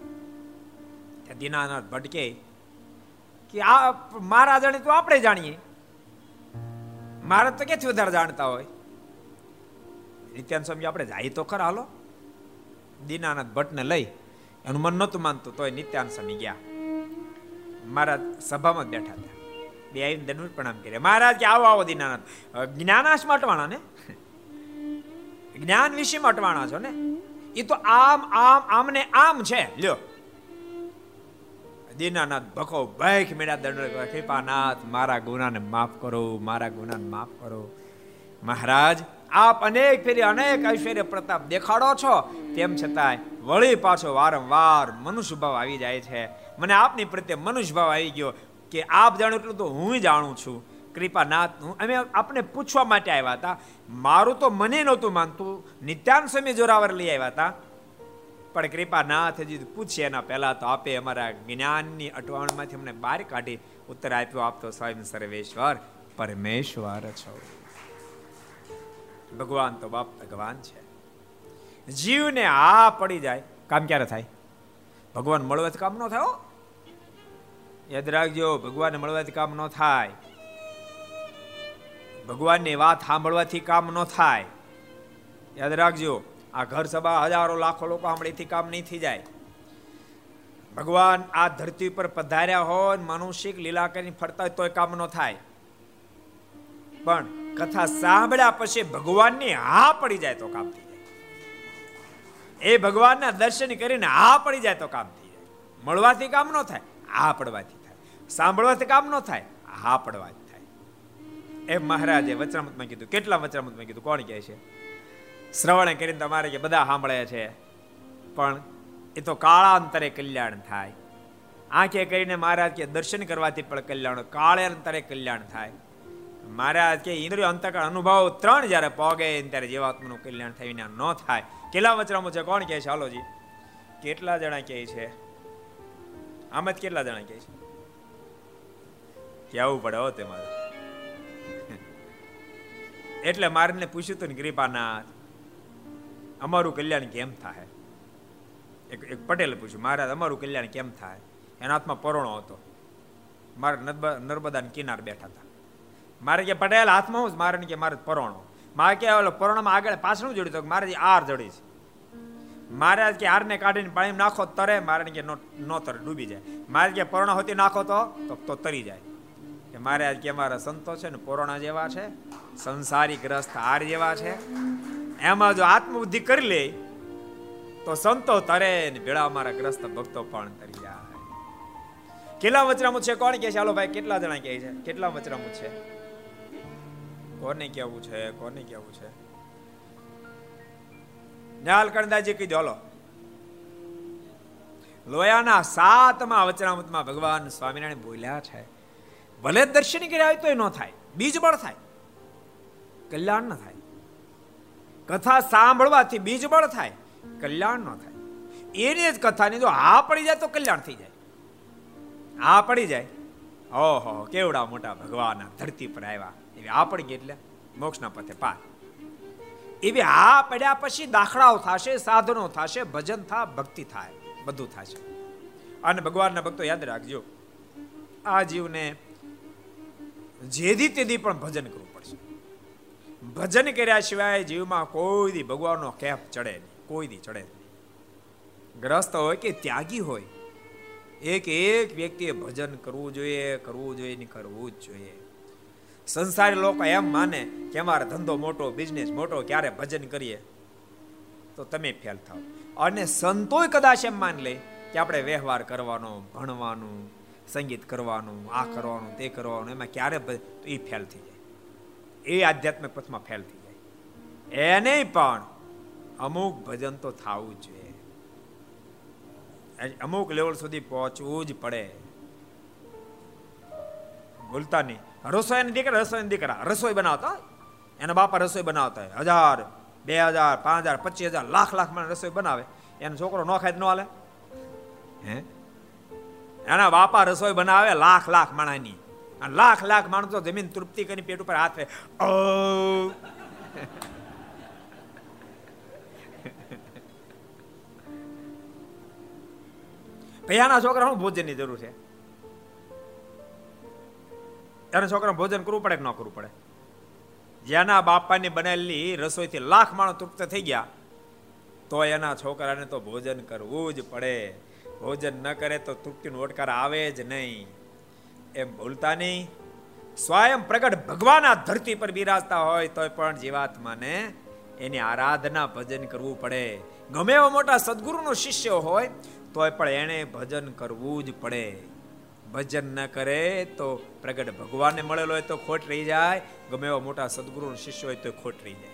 ત્યાં દીનાનાથ ભટકે કે આ મહારાજ તો આપણે જાણીએ. મહારાજ તો ક્યાંથી વધારે જાણતા હોય? નિત્યાન સ્વામી આપણે જાય તો ખરા, હાલો. દીનાનાથ ભટ્ટને લઈ, એનું મન નહોતું માનતું, તોય નિત્યાન સ્વામી ગયા. મહારાજ સભામાં બેઠા હતા. બે આવીને દંડ પ્રણામ કર્યા. મહારાજ કે આવો આવો દીનાનાથ. જ્ઞાનાશ માટવાણા ને? જ્ઞાન વિશે મટવાના છો ને? એ તો આમ આમ, આમને આમ છે. લ્યો. દીનાનાથ ભખો ભૈખ મેળા દંડ કૃપાનાથ, મારા ગુનાને માફ કરો, મારા ગુનાને માફ કરો. મહારાજ, આપ અનેક ફેરી અનેક ઐશ્વર્ય પ્રતાપ દેખાડો છો. તેમ છતાંય વળી પાછો વારંવાર મનુષ્ય ભાવ આવી જાય છે. મને આપની પ્રત્યે મનુષ્ય ભાવ આવી ગયો કે આપ જાણો એટલું તો હું જાણું છું. કૃપાનાથ, હું અમે આપને પૂછવા માટે આવ્યા હતા. મારું તો મને નહોતું માનતું. નિત્યાન સમય જોરાવર લઈ આવ્યા હતા. પણ કૃપાનાથજી પૂછીએ એના પહેલા તો આપે અમારા જ્ઞાનની અટવાણમાંથી અમને બહાર કાઢી ઉત્તર આપ્યો આપતો સ્વયં સર્વેશ્વર પરમેશ્વર છો. ભગવાન તો બાપ ભગવાન છે. જીવને આ પડી જાય. કામ ક્યારે થાય? ભગવાન મળવાથી કામ ન થાય યાદ રાખજો, ભગવાન મળવાથી કામ ન થાય. ભગવાનની વાત સાંભળવાથી કામ ન થાય. યાદ રાખજો, આ ઘર સભા હજારો લાખો લોકો સાંભળીથી કામ નહીં થઈ જાય. ભગવાન આ ધરતી પર પધાર્યા હોય, માનુષિક લીલા કરીને ફરતા હોય તોય કામ ન થાય. પણ કથા સાંભળ્યા પછી ભગવાનની હા પડી જાય તો કામ થઈ એ ભગવાનના દર્શન કરીને હા પડી જાય તો કામ થઈ જાય. મળવાથી કામ ન થાય હા પડવાથી થાય. સાંભળવાથી કામ ન થાય હા પડવાથી થાય. એ મહારાજે વચરામતમાં કીધું. કેટલા વચરામતમાં કીધું? કોણ કહે છે? શ્રવણે કરીને તમારે કે બધા સાંભળે છે. પણ એ તો કાળાંતરે કલ્યાણ થાય. આંખે કરીને મહારાજ કે દર્શન કરવાથી પણ કલ્યાણ કાળાંતરે કલ્યાણ થાય. મહારાજ કે ઇન્દ્રિય અંતકળ અનુભવ ત્રણ જ્યારે પોગે ત્યારે જીવાત્માનું કલ્યાણ થઈને ન થાય. કેટલા વચરામો છે? કોણ કહે છે? હાલોજી કેટલા જણા કહે છે? આમ જ કેટલા જણા કહે છે? કેવું પડે હો તમારે એટલે મારને પૂછ્યું હતું ને, કૃપાનાથ, અમારું કલ્યાણ કેમ થાય? એક એક પટેલે પૂછ્યું, મહારાજ, અમારું કલ્યાણ કેમ થાય? એના હાથમાં પરોણો હતો. મારે નર્મદા કિનાર બેઠા હતા. મારે કે પટેલ, હાથમાં હું મારે કે મારે પરોણો. મારે કે ઓલો પરોણામાં આગળ પાછળ જોડ્યું તો મારે આર જડી છે. મારે કે આરને કાઢીને પાણી નાખો તરે, મારે કે નો તરે, ડૂબી જાય. મારે કે પરોણા હોતી નાખો તો તો તરી જાય. કે મારે આજ કે અમારા સંતો છે ને પોરોણા જેવા છે, સંસારી ગ્રસ્ત હાર જેવા છે. એમાં જો આત્મબુદ્ધિ કરી લે, તો સંતો તરે ને ભેળા અમારા ગ્રસ્ત ભક્તો પણ તરી જાય. કેટલા વચરામું છે? કોણ કે છે? હાલો ભાઈ, કેટલા જણા કહે છે? કેટલા વચરામું છે? કોને કેવું છે, કોને કેવું છે? ન્યાલ કરદાજી કીધું હલો. લોયાના સાતમા વચનામૃતમાં ભગવાન સ્વામિનારાયણ બોલ્યા છે, ભલે દર્શન કર્યા હોય તો એ ન થાય બીજ બળ થાય, કલ્યાણ ન થાય. કથા સાંભળવાથી બીજ બળ થાય, કલ્યાણ ન થાય. એની જ કથાની જો હા પડી જાય તો કલ્યાણ થઈ જાય. હા પડી જાય? ઓહો, કેવડા મોટા ભગવાન ધરતી પર આવ્યા. એવી આ પડી ગઈ એટલે મોક્ષના પથે પાર. એવી આ પડ્યા પછી દાખલાઓ થશે, સાધનો થશે, ભજન થા, ભક્તિ થાય, બધું થશે. અને ભગવાનના ભક્તો યાદ રાખજો, આ જીવને જેદી તેદી પણ ભજન કરવું પડશે. ભજન કર્યા સિવાય જીવમાં કોઈ દી ભગવાનનો કેફ ચડે નહીં કોઈ દી ચડે નહીં. ગ્રસ્ત હોય કે ત્યાગી હોય, એક એક વ્યક્તિએ ભજન કરવું જોઈએ કરવું જોઈએ ને કરવું જ જોઈએ. સંસારી લોકો એમ માને કે અમારો ધંધો મોટો બિઝનેસ મોટો, ક્યારે ભજન કરીએ? તો તમે ફેલ થાવ અને સંતોય કદાચ એમ માન લે કે આપણે વ્યવહાર કરવાનો, ભણવાનું, સંગીત કરવાનું, આ કરવાનું, તે કરવાનું, એમાં ક્યારે તો એ ફેલ થઈ જાય. એ આધ્યાત્મિક પથમાં ફેલ થઈ જાય. એને પણ અમુક ભજન તો થવું જોઈએ. અમુક લેવલ સુધી પહોંચવું જ પડે. ભૂલતા નહીં. રસોઈ દીકરા રસોઈ દીકરા રસોઈ બનાવતા એના બાપા રસોઈ બનાવતા હોય. હજાર, બે હજાર, પાંચ હજાર, પચીસ હજાર, લાખ લાખ માણસ રસોઈ બનાવે. એનો છોકરો ન ખાય ન હાલે. હે? એના બાપા રસોઈ બનાવે લાખ લાખ માણાની અને લાખ લાખ માણસો જમીન તૃપ્તિ કરી પેટ ઉપર હાથ ભૈયાના છોકરા શું ભોજનની જરૂર છે? એને છોકરા ભોજન કરવું પડે કે ન કરવું પડે? જેના બાપાની બનેલી રસોઈથી લાખ માણસ તૃપ્ત થઈ ગયા તો એના છોકરાને તો ભોજન કરવું જ પડે. ભોજન ન કરે તો તૃપ્તિનો ઓટકાર આવે જ નહીં. એમ ભૂલતા નહીં. સ્વયં પ્રગટ ભગવાન આ ધરતી પર બિરાજતા હોય તો પણ જીવાત્માને એની આરાધના ભજન કરવું પડે. ગમે એવો મોટા સદગુરુનો શિષ્ય હોય, તોય પણ એણે ભજન કરવું જ પડે. ભજન ન કરે તો પ્રગટ ભગવાનને મળેલો હોય તો ખોટ રહી જાય. ગમે એવા મોટા સદગુરુ શિષ્ય હોય તો ખોટ રહી જાય.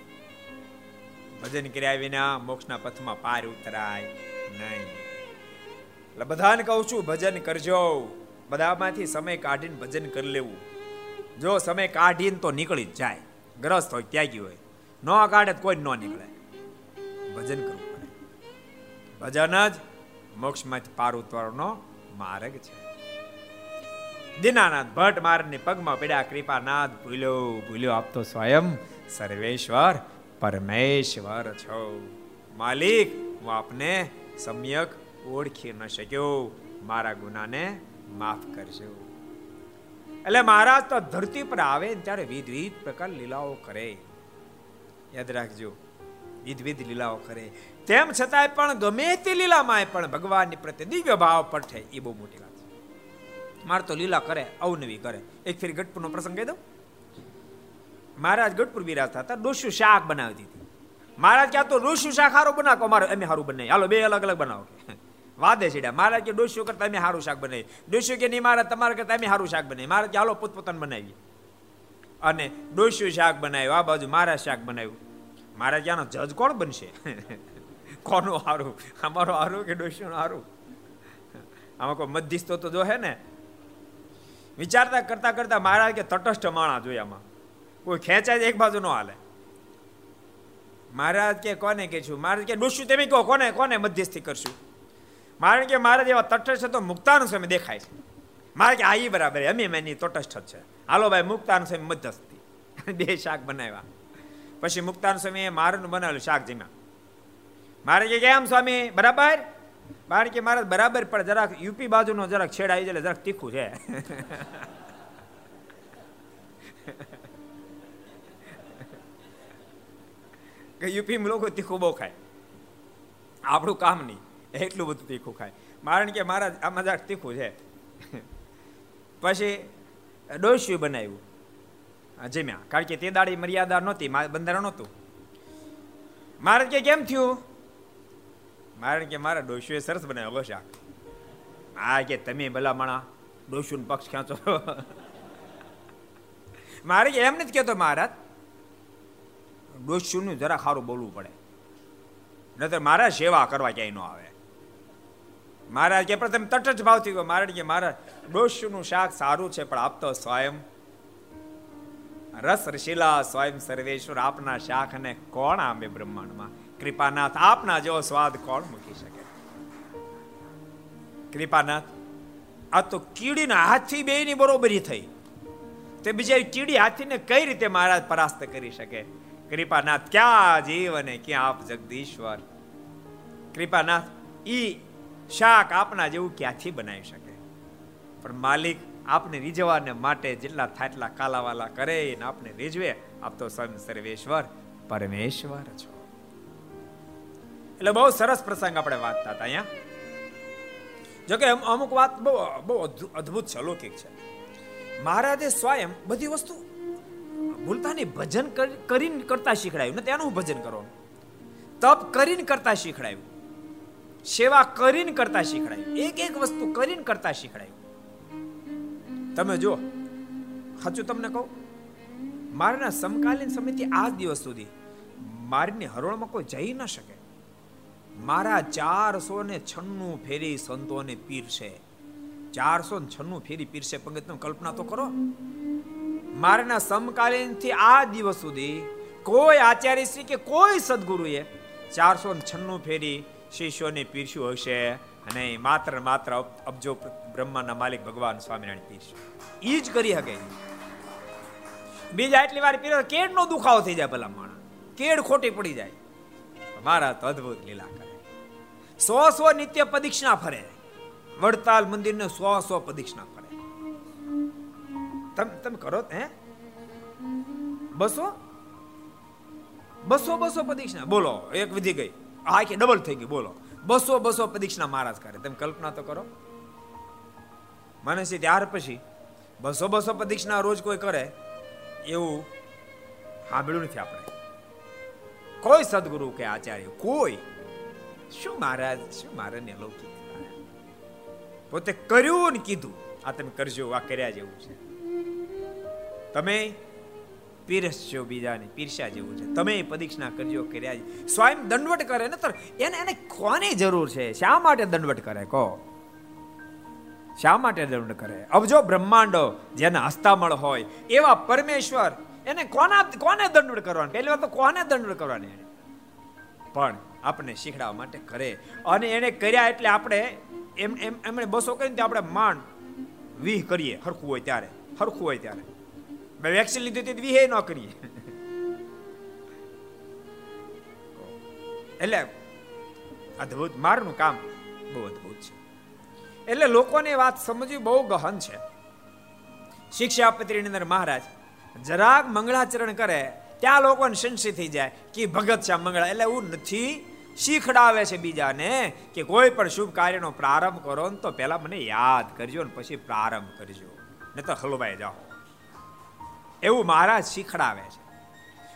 ભજન કર્યા વિના મોક્ષના પથમાં પાર ઉતરાય નહીં. એટલે બધાને કહું છું, ભજન કરજો. બધામાંથી સમય કાઢીને ભજન કરી લેવું. જો સમય કાઢીને તો નીકળી જ જાય. ગ્રસ્ત હોય, ત્યાગી હોય. ન કાઢે કોઈ ન નીકળે. ભજન કરવું પડે. ભજન જ મોક્ષમાંથી પાર ઉતરવાનો માર્ગ છે. દિનાનાથ ભટ્ટ મારની પગમાં પડ્યા, કૃપાનાથ ભૂલ્યો ભૂલ્યો આપતો સ્વયં સર્વેશ્વર પરમેશ્વર છો. માલિક, હું આપને સમ્યક ઓળખી ન શક્યો, મારા ગુનાને માફ કરજો. એટલે મહારાજ તો ધરતી પર આવે ત્યારે વિધ વિધ પ્રકાર લીલાઓ કરે. યાદ રાખજો વિધ વિધ લીલાઓ કરે. તેમ છતાંય પણ ગમે તે લીલામાં પણ ભગવાનની પ્રત્યે દિવ્ય ભાવ પઠે, એ બહુ મોટી વાત. મારે તો લીલા કરે, અવનવી કરે. એક ફેરી ગઢપુરનો પ્રસંગ કહી દઉં. મહારાજ ગઢપુર બિરાજતા હતા ડોસ્યું શાક બનાવી દીધી મહારાજ ક્યાં તો ડોસ્યું શાક સારું બનાવો, અમારે અમે સારું બનાવી હાલો, બે અલગ અલગ બનાવો. વાદે છેડ્યા. મહારાજ કે ડોસ્યું કરતા અમે સારું શાક બનાવી ડોસ્યું કે નહીં, મહારાજ, તમારે કરતા અમે સારું શાક બનાવી મહારાજ કે હાલો, પોતપોતાને બનાવીએ. અને ડોસ્યું શાક બનાવ્યું, આ બાજુ મારા શાક બનાવ્યું. મારા ક્યાંનો જજ કોણ બનશે? કોનું હારું? અમારો હારું કે ડોશીનું હારું? આમાં કોઈ મધ્યસ્થો તો જો હે ને વિચારતા કરતા કરતા મહારાજ કે તટસ્થ માણા જોઈએ આમાં. કોઈ ખેંચાય એક બાજુ નો હાલે. મહારાજ કે કોને કે છું મહારાજ કે, ડોશું તમે કહો, કોને કોને મધ્યસ્થી કરશું? મહારાજ કે, મહારાજ એવા તટસ્થ તો મુક્તાનું સમય દેખાય છે. મારે કે, આ ઈ બરાબર અમે એની તટસ્થ છે. હાલો ભાઈ મુક્તાનું સમય મધ્યસ્થી. બે શાક બનાવ્યા. પછી મુક્તાન સ્વામીએ મારું બનાવેલું શાક જમ્યા. મારે કે, કેમ સ્વામી? બરાબર? મારે કે મારા બરાબર પણ જરાક યુપી બાજુનો જરાક છેડ આવી જાય જરાક તીખું છે. કે યુપી લોકો તીખું બહુ ખાય. આપણું કામ નહીં, એટલું બધું તીખું ખાય. મારણ કે મારા આમાં જરાક તીખું છે. પછી ડોસ્યું બનાવ્યું. જમ્યા. કારણ કે તે દાડી મર્યાદા નહોતી બંધારણ નહોતું. મારે કે કેમ થયું? મારે કે મારા ડોશુએ સરસ બનાવ્યો શાક. આ કે તમે ભલા માણા ડોશુન પક્ષ ખેંચો. મારે કે એમ નથી કહેતો મહારાજ ડોશુનું જરા સારું બોલવું પડે. નતર મારા સેવા કરવા ક્યાંય ન આવે. મહારાજ કે પ્રથમ તટ જ ભાવથી ગયો મહારાજ કે, મારા ડોશુનું શાક સારું છે, પણ આપતો સ્વયં રસ રશીલા સ્વયં સર્વેશ્વર. આપના શાખ અને કોણ આંબે બ્રહ્માંડમાં? કૃપાનાથ, આપના જેવો સ્વાદ કોણ મૂકી શકે? કૃપાનાથ, આ તો કીડીના હાથથી બે ની બરોબરી થઈ. તે બીજા કીડી હાથીને કઈ રીતે મહારાજ પરાસ્ત કરી શકે? કૃપાનાથ, ક્યાં જીવ અને ક્યાં આપ, જગદીશ્વર? કૃપાનાથ, ઈ શાક આપના જેવું ક્યાંથી બનાવી શકે? પણ માલિક આપને રીઝવાને માટે જેટલા થાય એટલા કાલાવાલા કરે ને આપને રીઝવે, આપ તો સ્વયં સર્વેશ્વર, પરમેશ્વર છો. એટલે બહુ સરસ પ્રસંગ આપણે વાંચતા હતા અહીંયા. જોકે અમુક વાત બહુ બહુ અદ્ભુત છે, અલૌકિક છે. મહારાજે સ્વયં બધી વસ્તુ ભૂલતાની ભજન કરીને કરતા શીખડાયું. ને તેનું ભજન કરવાનું. તપ કરીને કરતા શીખડાયું. સેવા કરીને કરતા શીખડાયું. એક એક વસ્તુ કરીને કરતા શીખડાયું. તમે જો સાચું તમને કહું? મારના સમકાલીન સમયથી આ દિવસ સુધી મારીની હરોળમાં કોઈ જઈ ન શકે. મારા ચારસો ને છન્નું ફેરી સંતોને પીરશે. ચારસો ને છન્નું ફેરી પીરશે. પંગત કલ્પના તો કરો. મારના સમકાલીનથી આ દિવસ સુધી કોઈ આચાર્ય શ્રી કે કોઈ સદગુરુએ ચારસો ને છન્નું ફેરી શિષ્યોને પીરસ્યું હશે અને માત્ર માત્ર અબજો બ્રહ્માના માલિક ભગવાન સ્વામિનારાયણ પીરશે એ જ કરી શકે બીજા એટલી વાર પીરો કેડ નો દુખાવો થઈ જાય ભલા માણા કેડ ખોટી પડી જાય. મારા તો અદ્ભુત લીલા કરે. સો સો નિત્ય પદીક્ષણા ફરે. વડતાલ મંદિરને સો સો પદીક્ષણા ફરે. તમે તમે કરો હે? બસો? બસો બસો પદીક્ષણા બોલો, એક વિધિ ગઈ. આ કે ડબલ થઈ ગઈ, બોલો. બસો બસો પદીક્ષણા મહારાજ કરે. તમે કલ્પના તો કરો. મને છે ત્યાર પછી બસો બસો પદીક્ષણા રોજ કોઈ કરે, એવું સાંભળ્યું નથી આપણે. કોઈ સદગુરુ કે આચાર્ય, કોઈ. શું મહારાજ, શું મહારાજને લૌકિક પોતે કર્યું ને કીધું. આ તમે કરજો, આ કર્યા જેવું છે. તમે પીરસજો બીજાને, પીરસ્યા જેવું છે. તમે પદીક્ષણા કરજો, કર્યા સ્વયં દંડવટ કરે ને એને એને કોની જરૂર છે? શા માટે દંડવટ કરે? કહો. શા માટે દંડ કરે? અબજો બ્રહ્માંડો, જેના હસ્તામળ હોય, એવા પરમેશ્વર, એને કોના, કોને દંડ કરવાનું? પહેલી વાત તો કોને દંડ કરવાની? પણ આપણે શીખડાવવા માટે કરે. અને એને કર્યા એટલે આપણે એમ એમ એમણે બસો કરીને આપણે માંડ વીહ કરીએ. હરખું હોય ત્યારે. હરખું હોય ત્યારે. મેં વેક્સિન લીધી હતી વીહે ન કરીએ. એટલે અદ્ભુત. મારનું કામ બહુ અદ્ભુત છે. એટલે લોકોને વાત સમજવી બહુ ગહન છે. શિક્ષાપત્રીની અંદર મહારાજ, જરાક મંગળાચરણ કરે ત્યાં લોકોને સંશય થઈ જાય કે ભગત છે મંગળા. એટલે એવું નથી. શીખડાવે છે બીજાને કે કોઈ પણ શુભ કાર્યનો પ્રારંભ કરો ને તો પહેલા મને યાદ કરજો ને પછી પ્રારંભ કરજો. ને તો હલવાઈ જાઓ. એવું મહારાજ શીખડાવે છે.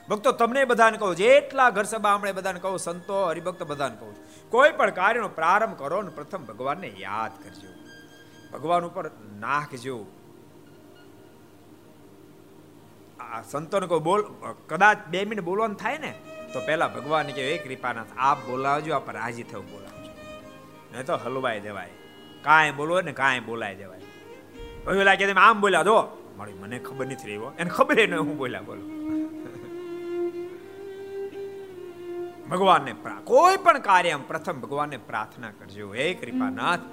ભક્તો, તમને બધાને કહું, જેટલા ઘર સભા આપણે બધાને કહું, સંતો, હરિભક્ત બધાને કહું કોઈ પણ કાર્યનો પ્રારંભ કરો ને પ્રથમ ભગવાનને યાદ કરજો. ભગવાન ઉપર નાખજો. સંતોને કોઈ બોલ, કદાચ બે મિનિટ બોલવાનું થાય ને, તો પહેલા ભગવાન કે એ કૃપાનાથ, આપ બોલાવજો આપ રાજી થયું બોલાવજો. નહીં તો હલવાઈ દેવાય કાંઈ બોલવો ને કાંઈ બોલાય દેવાય હવે લાગે તમે આમ બોલ્યા દો મારી મને ખબર નથી રહી એને ખબર ન હું બોલ્યા બોલો. ભગવાનને કોઈ પણ કાર્ય પ્રથમ ભગવાનને પ્રાર્થના કરજો. હે કૃપાનાથ,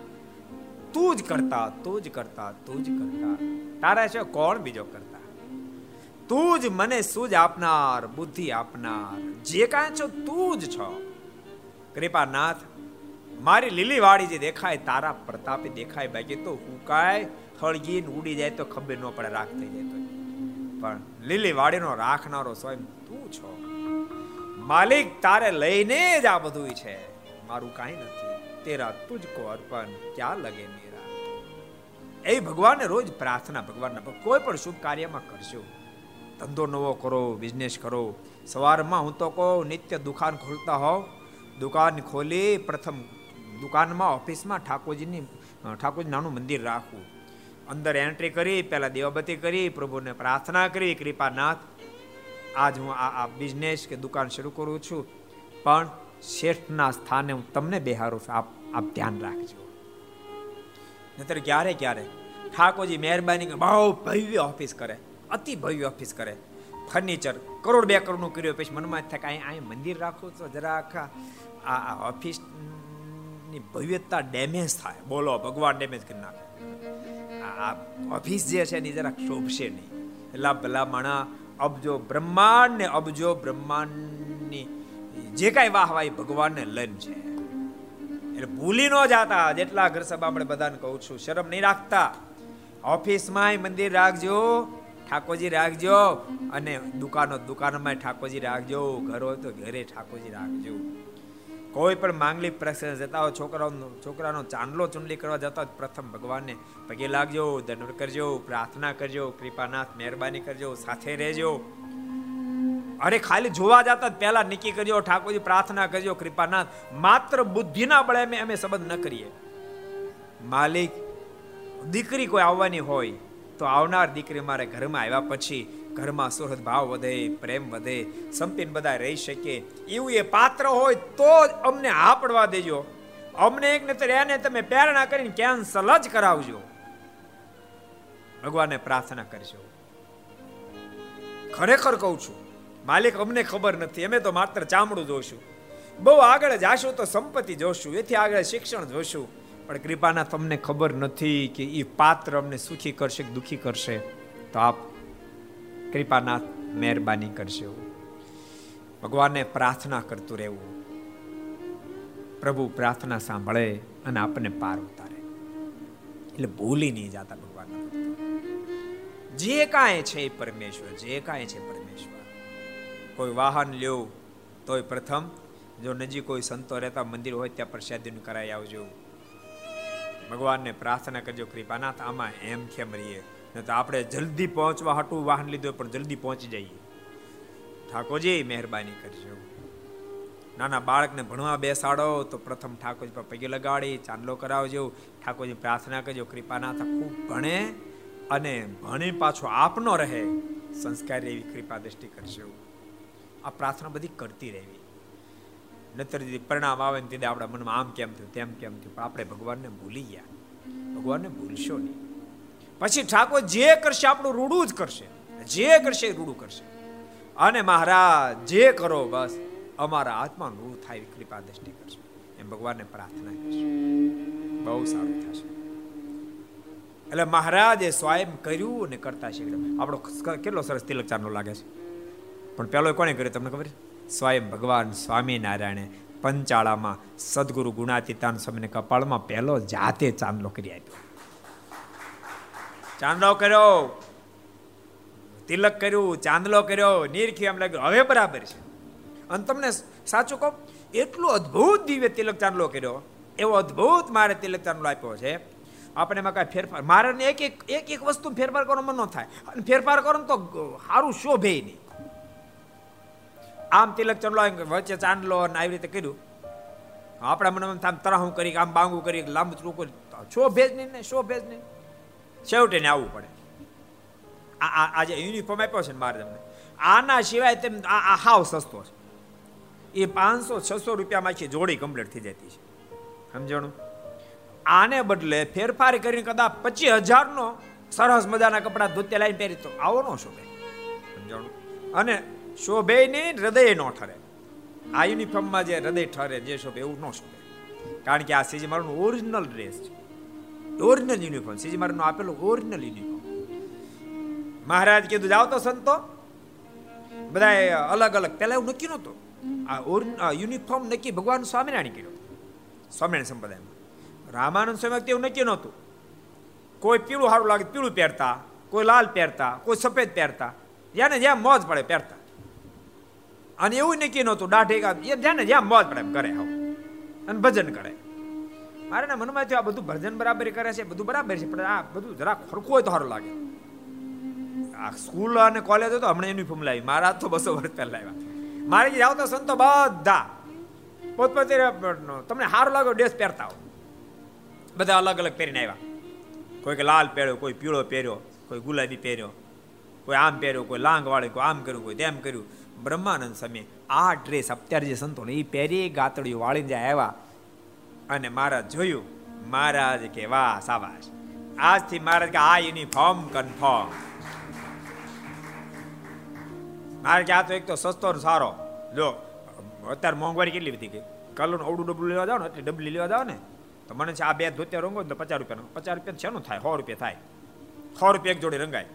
તું જ કરતા, તું જ કરતા, તું જ કરતા. તારા છે કોણ બીજો કરતા? તું જ મને સૂજ આપનાર, બુદ્ધિ આપનાર. જે કાંઈ છો તું જ છો. કૃપાનાથ, મારી લીલી વાળી જે દેખાય, તારા પ્રતાપે દેખાય, બાકી તો હુકાય હળગીને ઉડી જાય તો ખબર ન પડે, રાખ થઈ જાય તો પણ લીલી વાડીનો રાખનારો સ્વયં તું છો. માલિક તારે લઈને જ આ બધું છે. મારું કાંઈ નથી. તેરા તુજકો અર્પણ ક્યાં લગે મેરા? એ ભગવાનને રોજ પ્રાર્થના ભગવાનના કોઈ પણ શુભ કાર્યમાં કરશો ધંધો નવો કરો બિઝનેસ કરો. સવારમાં હું તો કહું, નિત્ય દુકાન ખોલતા હોવ દુકાન ખોલી પ્રથમ દુકાનમાં, ઓફિસમાં ઠાકોરજીની ઠાકોરજી નાનું મંદિર રાખવું. અંદર એન્ટ્રી કરી, પહેલાં દેવાબતી કરી, પ્રભુને પ્રાર્થના કરી, કૃપાનાથ, આજ હું આ આ બિઝનેસ કે દુકાન શરૂ કરું છું. પણ શેઠના સ્થાને હું તમને બેહારું છું આપ આપ ધ્યાન રાખજો. નતર ક્યારે ક્યારે? ઠાકોરજી મહેરબાની બહુ ભવ્ય ઓફિસ કરે. અતિ ભવ્ય ઓફિસ કરે. ફર્નિચર કરોડ બે કરોડનું કર્યું પછી મનમાં થાય કે અહીં મંદિર રાખું તો જરા આખા. આ ઓફિસની ભવ્યતા ડેમેજ થાય. બોલો, ભગવાન ડેમેજ કરી નાખે. આ ઓફિસ જે છે એની જરાક શોભશે નહીં. એટલા ભલા માણા, અબજો બ્રહ્માંડ ને અબજો બ્રહ્માંડની જે કાંઈ વાહ વાહ ભગવાનને લન છે. એટલે ભૂલી ન જાતા, જેટલા ઘર સભા આપણે બધાને કહું છું, શરમ નહીં રાખતા. ઓફિસમાં મંદિર રાખજો. ઠાકોરજી રાખજો. અને દુકાનો, દુકાનમાં ઠાકોરજી રાખજો. ઘર હોય તો ઘરે ઠાકોરજી રાખજો. કોઈ પણ માંગલિક પ્રસંગ જતા હોય છોકરાનો છોકરાનો ચાંદલો ચુંડલી કરવા જતા હોય પ્રથમ ભગવાનને પગે લાગજો દંડ કરજો, પ્રાર્થના કરજો, કૃપાનાથ મહેરબાની કરજો, સાથે રહેજો. અરે ખાલી જોવા જતા પહેલા નક્કી કરજો, ઠાકોરજી પ્રાર્થના કરજો, કૃપાનાથ, માત્ર બુદ્ધિના બળે અમે સંબંધ ન કરીએ. માલિક, દીકરી કોઈ આવવાની હોય તો આવનાર દીકરી મારે ઘરમાં આવ્યા પછી ઘરમાં સુહૃદ ભાવ વધે, પ્રેમ વધે, સંપીન બધા રહી શકે. એવું એ પાત્ર હોય તો જ અમને હા પડવા દેજો. અમને એક નતર એને તમે પ્રેરણા કરીને કેન્સલ જ કરાવજો. ભગવાનને પ્રાર્થના કરજો. ખરેખર કહું છું, માલિક અમને ખબર નથી, અમે તો માત્ર ચામડું જોશું. બહુ આગળ જાશું તો સંપત્તિ જોશું, એથી આગળ શિક્ષણ જોશું. પણ કૃપાના તમને ખબર નથી કે એ પાત્ર અમને સુખી કરશે કે દુઃખી કરશે, તો આપ કૃપાનાથ મહેરબાની કરશે ભગવાનને પ્રાર્થના કરતું રહેવું. પ્રભુ પ્રાર્થના સાંભળે અને આપણને પાર ઉતારે. એટલે ભૂલી નહીં જતા ભગવાન જે કાંઈ છે એ પરમેશ્વર, જે કાંઈ છે પરમેશ્વર. કોઈ વાહન લ્યો, તોય પ્રથમ. જો નજીક કોઈ સંતો રહેતા, મંદિર હોય, ત્યાં પ્રસાદીનું કરાવી આવજો. ભગવાનને પ્રાર્થના કરજો, કૃપાનાથ, આમાં એમ કેમ રહીએ? ન તો આપણે જલ્દી પહોંચવા હાટું વાહન લીધું પણ જલ્દી પહોંચી જઈએ. ઠાકોરજી, મહેરબાની કરજો. નાના બાળકને ભણવા બેસાડો તો પ્રથમ ઠાકોરજી પર પગે લગાડી, ચાંદલો કરાવજો. ઠાકોરજી પ્રાર્થના કરજો, કૃપાનાથ ખૂબ ભણે અને ભણી પાછો આપનો રહે. સંસ્કાર એવી કૃપા દ્રષ્ટિ કરજો. આ પ્રાર્થના બધી કરતી રહેવી. નતર પરિણામ આવે ને તે આપણા મનમાં આમ કેમ થયું, તેમ કેમ થયું? પણ આપણે ભગવાનને ભૂલી ગયા ભગવાનને ભૂલશો નહીં. પછી ઠાકોર જે કરશે આપણું રૂડું જ કરશે. જે કરશે રૂડું કરશે. અને મહારાજ, જે કરો બસ, અમારા આત્મા રૂ થાય કૃપા દ્રષ્ટિ કરશે. એમ ભગવાનને પ્રાર્થના કરશે. બહુ સારું થશે. એટલે મહારાજે સ્વયં કર્યું અને કરતા શીખડે આપણો કેટલો સરસ તિલક લાગે છે. પણ પેલો કોને કર્યું તમને ખબર સ્વયં ભગવાન સ્વામિનારાયણે પંચાળામાં સદગુરુ ગુણાતીતાન સ્વામીને કપાળમાં પહેલો જાતે ચાંદલો કરી આપ્યો. ચાંદલો કર્યો, તિલક કર્યું, ચાંદલો કર્યો, નિરખી એમ લાગ્યું. હવે બરાબર છે. અને તમને સાચું કહું, એટલું અદ્ભુત દિવ્ય તિલક ચાંદલો કર્યો, એવો અદ્ભુત મારે તિલક ચાંદલો આપ્યો છે. આપણે એમાં કાંઈ ફેરફાર મારે એક એક એક એક વસ્તુ ફેરફાર કરવાનો ન થાય. અને ફેરફાર કરો તો સારું શોભે નહીં. આમ તિલક ચંદલો વચ્ચે ચાંદલો અને આવી રીતે કર્યું. આપણા મને આમ તરાહું કરી આમ બાંગું કરી લાંબુ ચૂકું શો ભેજ નહીં ને શો ભેજ નહીં. છેવટે ને આવવું પડે. આ આ જે યુનિફોર્મ આપ્યો છે ને મારે તમને. આના સિવાય તેમ આ હાવ સસ્તો છે. એ પાંચસો, છસો રૂપિયામાં છે જોડી કમ્પ્લીટ થઈ જતી છે. સમજણું? આને બદલે ફેરફાર કરીને કદાચ પચીસ હજારનો સરસ મજાના કપડાં ધોત્યા લાવીને પહેરી તો આવો ન શોભે. સમજણું? અને શોભે નહીં હૃદય ન ઠરે. આ યુનિફોર્મમાં જે હૃદય ઠરે જે શોભે એવું ન શોભે. કારણ કે આ સીજી મારું ઓરિજિનલ ડ્રેસ છે. ઓરિજિનલ યુનિફોર્મ સીજી મારું આપેલું ઓરિજિનલ યુનિફોર્મ મહારાજ કીધું, જાઓ તો સંતો. બધા અલગ અલગ, પહેલા એવું નક્કી નહોતું. આ યુનિફોર્મ નક્કી ભગવાન સ્વામિનારાયણ કર્યો. સ્વામિનારાયણ સંપ્રદાયમાં. રામાનંદ સ્વામી એવું નક્કી નહોતું. કોઈ પીળું સારું લાગે પીળું પહેરતા, કોઈ લાલ પહેરતા, કોઈ સફેદ પહેરતા. જ્યાં ને જ્યાં મોજ પડે પહેરતા. અને એવું નક્કી નહોતું, દાઢી જ્યાં જ્યાં મોજ પડે એમ કરે હવે અને ભજન કરે. મારે ના મનમાં થયું આ બધું ભજન બરાબર કરે છે, બધું બરાબર છે, પણ આ બધું જરા ખરખું હોય તો સારું લાગે. આ સ્કૂલ અને કોલેજ તો હમણાં યુનિફોર્મ લાવી. મારા તો બસો વર્ષ પહેલા લાવ્યા. મારે જાવ તો સંતો બધા પોતપોતે તમને સારું લાગે ડ્રેસ પહેરતા હો બધા અલગ અલગ પહેરીને આવ્યા. કોઈ લાલ પહેર્યો, કોઈ પીળો પહેર્યો, કોઈ ગુલાબી પહેર્યો, કોઈ આમ પહેર્યો, કોઈ લાંગ વાળ્યો કોઈ આમ કર્યું, કોઈ તેમ કર્યું. બ્રહ્માનંદ સ્વામી આ ડ્રેસ અત્યારે જે સંતો એ પહેરી ગાતડીઓ વાળીને જાય આવ્યા અને મહારાજ જોયું, મહારાજ કે વાહ સાબાશ. આજથી મહારાજ કે આ યુનિફોર્મ કન્ફર્મ મારે કે આ તો એક તો સસ્તો સારો. જો અત્યારે મોંઘવારી કેટલી બધી ગઈ? કલરનું અવડું ડબલું લેવા જાવ ને, એટલે ડબલી લેવા જાવ ને, તો મને છે આ બે ધોતિયા રંગો ને પચાસ રૂપિયાનો પચાસ રૂપિયા શેનું થાય? સો રૂપિયા થાય. સો રૂપિયા એક જોડી રંગાય.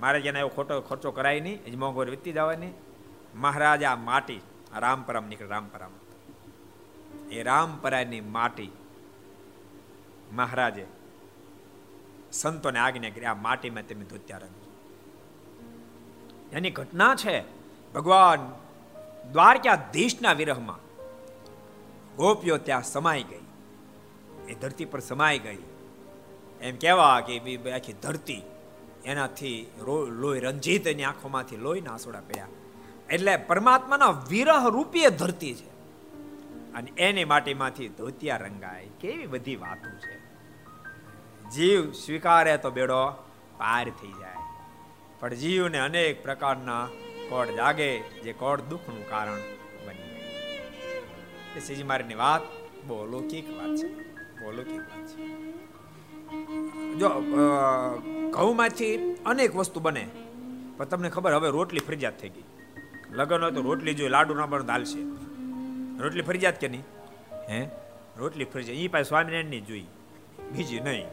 મારે જેને એવો ખોટો ખર્ચો કરાય નહીં એ મોંઘવારી વીતી જવાની. મહારાજ આ માટી રામપરામ નીકળે, રામપરામ. એ રામપરાની માટી મહારાજે સંતોને આજ્ઞા કરી, આ માટીમાં તમે ધોત્યા રંગ એની ઘટના છે, ભગવાન દ્વારકા દેશના વિરહમાં ગોપીઓ ત્યાં સમાઈ ગઈ. એ ધરતી પર સમાઈ ગઈ. એમ કહેવા કે આખી ધરતી એનાથી લોહી રંજીત એની આંખોમાંથી લોહી નાસોડા પડ્યા. એટલે પરમાત્માના વિરહ રૂપીય ધરતી છે. અને એની માટીમાંથી ધોતિયા રંગાય. કેવી બધી વાતો છે. જીવ સ્વીકારે તો બેડો પાર થઈ જાય. પણ જીવને અનેક પ્રકારના કોડ જાગે, જે કોડ દુઃખનું કારણ બની જાય સીજી મારીની વાત બહુ અલૌકિક વાત છે. બહુ અલૌકિક વાત છે. જો ઘઉંમાંથી અનેક વસ્તુ બને, પણ તમને ખબર હવે રોટલી ફરજિયાત થઈ ગઈ. લગ્ન હોય તો રોટલી જોઈએ, લાડુ ના બને છે રોટલી ફરજિયાત કે નહીં? હે? રોટલી ફરજિયાત એ પાસે સ્વામિનારાયણની જોઈ બીજી નહીં.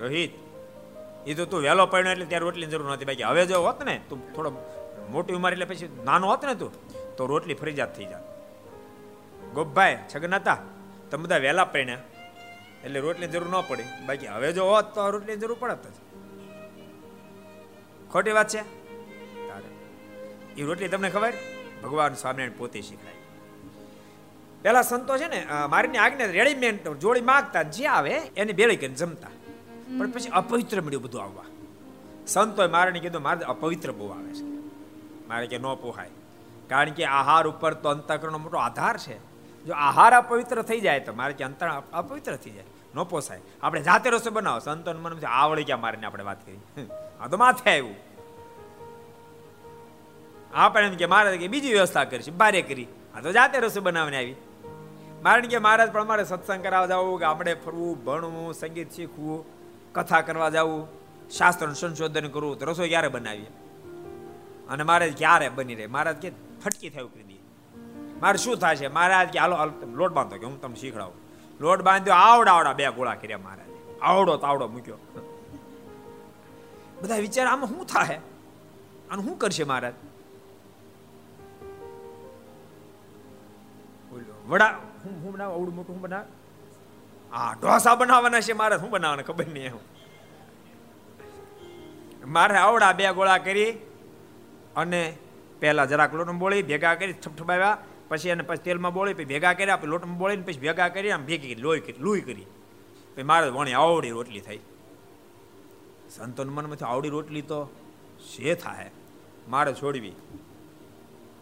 રોહિત એ તો તું વહેલો પડ્યો એટલે ત્યારે રોટલીની જરૂર નથી બાકી હવે જો હોત ને, તું થોડો મોટી ઉંમર એટલે પછી નાનો હોત ને તું, તો રોટલી ફરજિયાત થઈ જાત. ગોપભાઈ છગન હતા તમે બધા વહેલા પડ્યા. એટલે રોટલી જરૂર ન પડે. બાકી હવે જો હોત તો રોટલી જરૂર પડત જ. ખોટી વાત છે? એ રોટલી તમને ખબર? ભગવાન સ્વામિનારાયણ પોતે શીખડાય. પેલા સંતો છે ને મારીની આજ્ઞા રેડીમેડ જોડી માગતા જે આવે એને બેળી કરીને જમતા. પણ પછી અપવિત્ર મળ્યું બધું આવવા. સંતોએ મારે કીધું મારે અપવિત્ર બહુ આવે છે. મારે કે ન પોહાય. કારણ કે આહાર ઉપર તો અંતકરણનો મોટો આધાર છે. જો આહાર અપવિત્ર થઈ જાય તો મારે કે અંતર અપવિત્ર થઈ જાય. ન પોસાય. આપણે જાતે રસોઈ બનાવો. સંતોન મન આવડે ગયા મારીને આપણે વાત કરી. આ તો માથે આવ્યું. આપણે એમ કે મહારાજ કે બીજી વ્યવસ્થા કરીશું બારે કરી. આ તો જાતે રસોઈ બનાવીને આવી. મારે કે મહારાજ, પણ અમારે સત્સંગ કરાવવા જવું આપણે ફરવું, ભણવું, સંગીત શીખવું, કથા કરવા જવું, શાસ્ત્રનું સંશોધન કરવું, તો રસોઈ ક્યારે બનાવીએ? અને મારે ક્યારે બની રહે? મહારાજ કે ફટકી થયું કરી દઈએ. મારે શું છે મહારાજ કે, હાલો લોટ બાંધો, કે હું તમને શીખડાવું. લોટ બાંધ્યો, આવડા આવડા બે ગોળા કર્યા મહારાજ. આવડો તાવડો મૂક્યો. બધા વિચાર, આમાં શું થાય અને શું કરશે મહારાજ? વડા, હું હું બનાવ? આવડું મોટું હું બનાવ? આ ઢોસા બનાવવાના છે, મારે શું બનાવવાના ખબર નહીં એવું મારે આવડા બે ગોળા કરી અને પહેલા જરાક લોટમાં બોળી, ભેગા કરી, ઠપઠપાવ્યા. પછી એને પછી તેલમાં બોળી, પછી ભેગા કર્યા, પછી લોટમાં બોળીને પછી ભેગા કરી આમ ભેગી કરી, લોહી કરી લોહી કરી. પછી મારે વણી આવડી રોટલી થઈ. સંતોન મનમાંથી આવડી રોટલી તો શે થાય મારે છોડવી.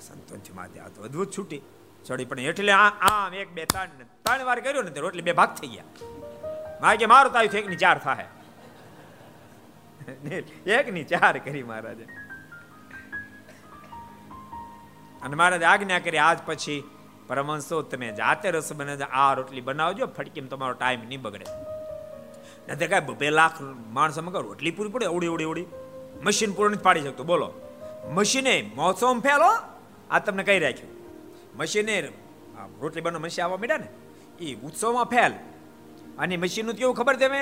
સંતોનથી માથે આ તો અદભુત છૂટી. છોડી પણ એટલે આ આમ એક, બે, ત્રણ ત્રણ વાર કર્યો ને રોટલી બે ભાગ થઈ ગયા. કે મારું તો આવ્યું એક ની ચાર થાય એક ની ચાર કરી મહારાજે. અને મહારાજ આજ્ઞા કરી, આજ પછી પરમહંસો તમે જાતે રસ બને આ રોટલી બનાવજો, ફટકીમ તમારો ટાઈમ નહીં બગડે. નથી કાંઈ બે લાખ માણસો મગર રોટલી પૂરી પડે ઉડી ઉડી ઉડી મશીન પૂરું નથી પાડી શકતું. બોલો. મશીને મોસમ ફેલો, આ તમને કહી રાખ્યું. મશીને રોટલી બનાવ મશીન આવવા માંડ્યા ને એ ઉત્સવમાં ફેલ. અને મશીનનું કેવું ખબર તમે?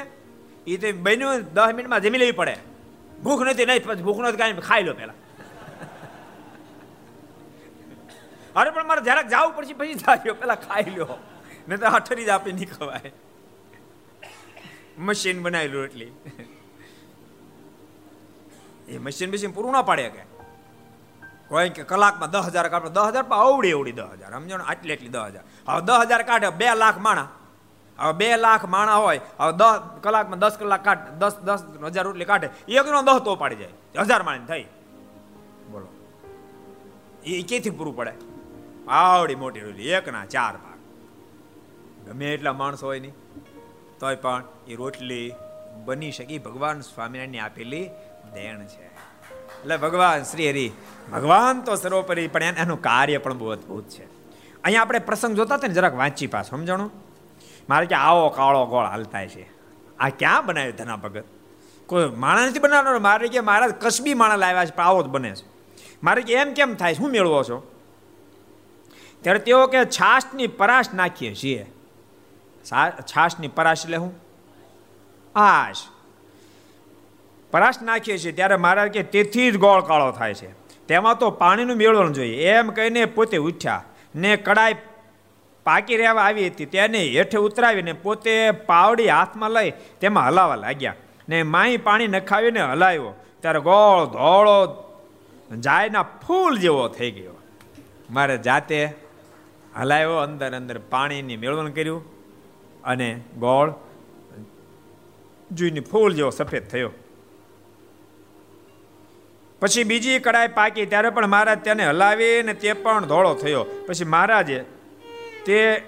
એ તો બન્યું દસ મિનિટમાં જમી લેવી પડે. ભૂખ નથી, નહીં ભૂખ નથી, કાંઈ ખાઈ લો પહેલાં. અરે, પણ મારે જરાક જવું પડશે, પછી જાજો પેલા ખાઈ લો. નહીં તો અઠરી જ આપી નહીં ખવાય મશીન બનાવેલું એટલી એ મશીન મશીન પૂરું ના પાડે કે? કોઈ કે કલાકમાં દસ હજાર કાઢો. દસ હજાર પણ અવડી અવડી દસ હજાર. સમજો ને? આટલી એટલી દસ હજાર. હવે દસ હજાર કાઢે, બે લાખ માણા. હવે બે લાખ માણા હોય, હવે દસ કલાકમાં દસ કલાક કાઢ, દસ દસ હજાર રોટલી કાઢે. એકનો દસ તો પાડી જાય. હજાર માણી થઈ. બોલો. એ ક્યાંથી પૂરું પડે? આવડી મોટી રોટલી. એકના ચાર ભાગ. ગમે એટલા માણસો હોય નહીં તોય પણ એ રોટલી બની શકી. ભગવાન સ્વામિનારાયણની આપેલી દેણ છે. એટલે ભગવાન, શ્રી હરિ. ભગવાન તો સર્વોપરી, પણ એનું કાર્ય પણ બહુ અદભુત છે. અહીંયા આપણે પ્રસંગ જોતા હતા ને, જરાક વાંચી પાસ સમજણું? મારે કે આવો કાળો ગોળ હાલતા છે. આ ક્યાં બનાવ્યું ધના ભગત? કોઈ માણસ નથી બનાવવાનો મારે કે મારા કસબી માણસ લાવ્યા છે, પણ આવો જ બને છે. મારે કે એમ કેમ થાય શું મેળવો છો? ત્યારે તેઓ કે, છાશની પરાશ નાખીએ છીએ. છાશની પરાશ એટલે હું? આશ. પરાશ નાખીએ છીએ ત્યારે મહારાજ કે તેથી જ ગોળ કાળો થાય છે. તેમાં તો પાણીનું મેળવણ જોઈએ. એમ કહીને પોતે ઉઠ્યા ને કડાઈ પાકી રહેવા આવી હતી. તેને હેઠે ઉતરાવીને પોતે પાવડી હાથમાં લઈ તેમાં હલાવા લાગ્યા ને માઈ પાણી નખાવીને હલાવ્યો. ત્યારે ગોળ ધોળો જાયના ફૂલ જેવો થઈ ગયો. મારે જાતે હલાવ્યો, અંદર અંદર પાણીની મેળવણ કર્યું અને ગોળ જોઈને ફૂલ જેવો સફેદ થયો. પછી બીજી કડાઈ પાકી, ત્યારે પણ મહારાજ તેને હલાવીને તે પણ ધોળો થયો. પછી મહારાજે તે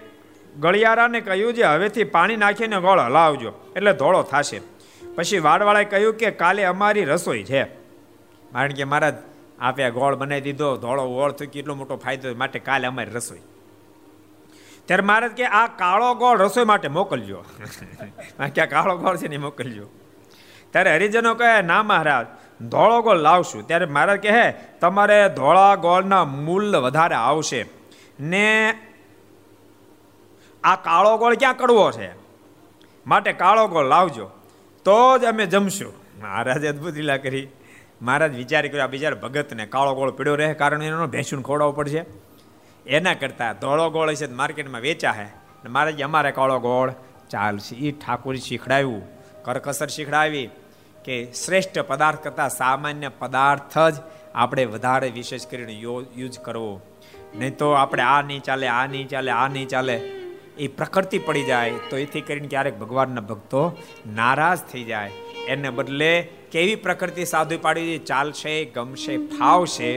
ગળિયારાને કહ્યું જે હવેથી પાણી નાખીને ગોળ હલાવજો, એટલે ધોળો થશે. પછી વાડવાળાએ કહ્યું કે કાલે અમારી રસોઈ છે. કારણ કે મહારાજ આપે ગોળ બનાવી દીધો, ધોળો ઓળ થયો, કેટલો મોટો ફાયદો માટે કાલે અમારી રસોઈ. ત્યારે મહારાજ કે, આ કાળો ગોળ રસોઈ માટે મોકલજો. ક્યાં કાળો ગોળ છે ને મોકલજો. ત્યારે હરિજનો કહે, ના મહારાજ ધોળો ગોળ લાવશું. ત્યારે મહારાજ કહે, તમારે ધોળા ગોળના મૂલ્ય વધારે આવશે. ને આ કાળો ગોળ ક્યાં કડવો છે? માટે કાળો ગોળ લાવજો. તો જ અમે જમશું. મહારાજે અદભુત લીલા કરી. મહારાજ વિચાર કર્યો, આ બિચાર ભગતને કાળો ગોળ પીડ્યો રહે, કારણ એનો ભેંસું ખોડાવવું પડશે. એના કરતાં ધોળો ગોળ છે માર્કેટમાં વેચા હે મહારાજ, અમારે કાળો ગોળ ચાલશે એ ઠાકોર શીખડાવ્યું કરકસર શીખડાવી કે શ્રેષ્ઠ પદાર્થ કરતાં સામાન્ય પદાર્થ જ આપણે વધારે વિશેષ કરીને યુઝ કરવો. નહીં તો આપણે આ નહીં ચાલે, આ નહીં ચાલે, આ નહીં ચાલે, એ પ્રકૃતિ પડી જાય. તો એથી કરીને ક્યારેક ભગવાનના ભક્તો નારાજ થઈ જાય. એને બદલે કેવી પ્રકૃતિ સાધુ પાડવી ચાલશે, ગમશે, ફાવશે,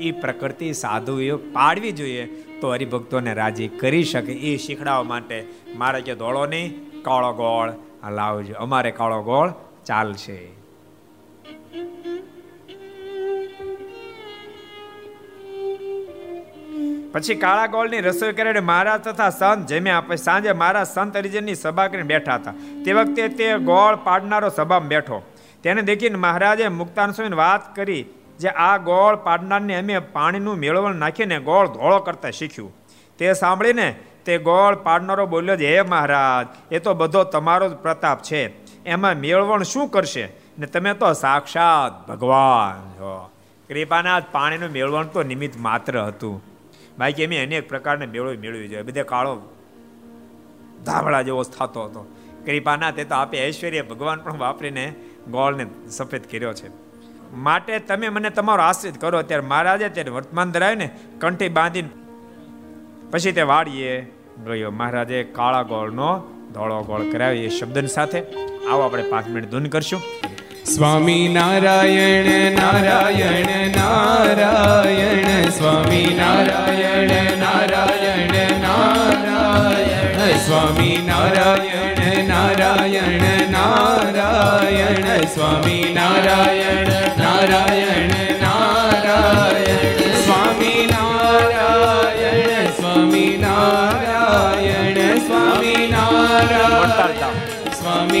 એ પ્રકૃતિ સાધુ પાડવી જોઈએ. તો હરિભક્તોને રાજી કરી શકે એ શીખડાવવા માટે. મારે કે ધોળો નહીં? કાળો ગોળ લાવજો. અમારે કાળો ગોળ ચાલશે. પછી કાળા ગોળની રસોઈ કરીને મહારાજ તથા સંત જમ્યા પછી સાંજે મહારાજ સંત હરિજનની સભા કરીને બેઠા હતા. તે વખતે તે ગોળ પાડનારો સભામાં બેઠો. તેને દેખીને મહારાજે મુક્તાન સ્વામીને વાત કરી જે આ ગોળ પાડનારને અમે પાણીનું મેળવણ નાખીને ગોળ ધોળો કરતા શીખ્યું. તે સાંભળીને તે ગોળ પાડનારો બોલ્યો છે, હે મહારાજ, એ તો બધો તમારો જ પ્રતાપ છે. એમાં મેળવણ શું કરશે? ને તમે તો સાક્ષાત ભગવાન છો કૃપાનાથ, પાણીનું મેળવણ તો નિમિત્ત માત્ર હતું. બાકી એમ અનેક પ્રકારને મેળવી મેળવી જોઈએ. બધે કાળો ધાબળા જેવો થતો હતો. કૃપાનાથ એ તો આપે ઐશ્વર્ય ભગવાન પણ વાપરીને ગોળને સફેદ કર્યો છે. માટે તમે મને તમારો આશ્રિત કરો. અત્યારે મહારાજે ત્યારે વર્તમાન ધરાવીને કંઠી બાંધીને પછી તે વાળીએ ગયો. મહારાજે કાળા ગોળનો ધોળો ગોળ કરાવી એ શબ્દની સાથે આવો આપણે પાંચ મિનિટ ધૂન કરશું. Swami Narayan Narayan Narayan, Swami Narayan Narayan Narayan, Swami Narayan Narayan Narayan, Swami Narayan Narayan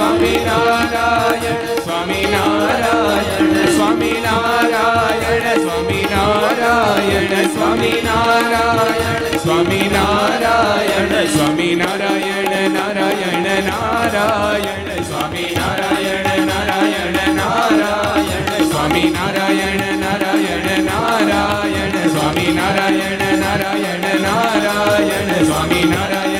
Swami Narayan, Swami Narayan, Swami Narayan, Swami Narayan, Swami Narayan, Swami Narayan, Narayan, Narayan, Swami Narayan, Narayan, Narayan, Swami Narayan, Narayan, Narayan, Swami Narayan,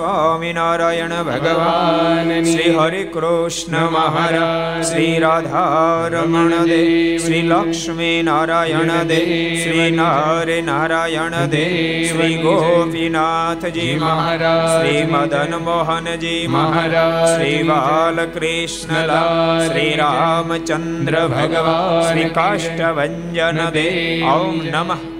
Swaminarayan ભગવાન. શ્રી હરે કૃષ્ણ મહારાજ. શ્રી રાધારમણ દે શ્રી લક્ષ્મી નારાયણ દે શ્રી નારે નારાયણ દે શ્રી ગોપીનાથજી મહારાજ. શ્રી મદન મોહનજી મહારાજ. શ્રી બાલકૃષ્ણ શ્રી રામચંદ્ર ભગવાન. શ્રી કાષ્ટભન દે ઓમ નમઃ.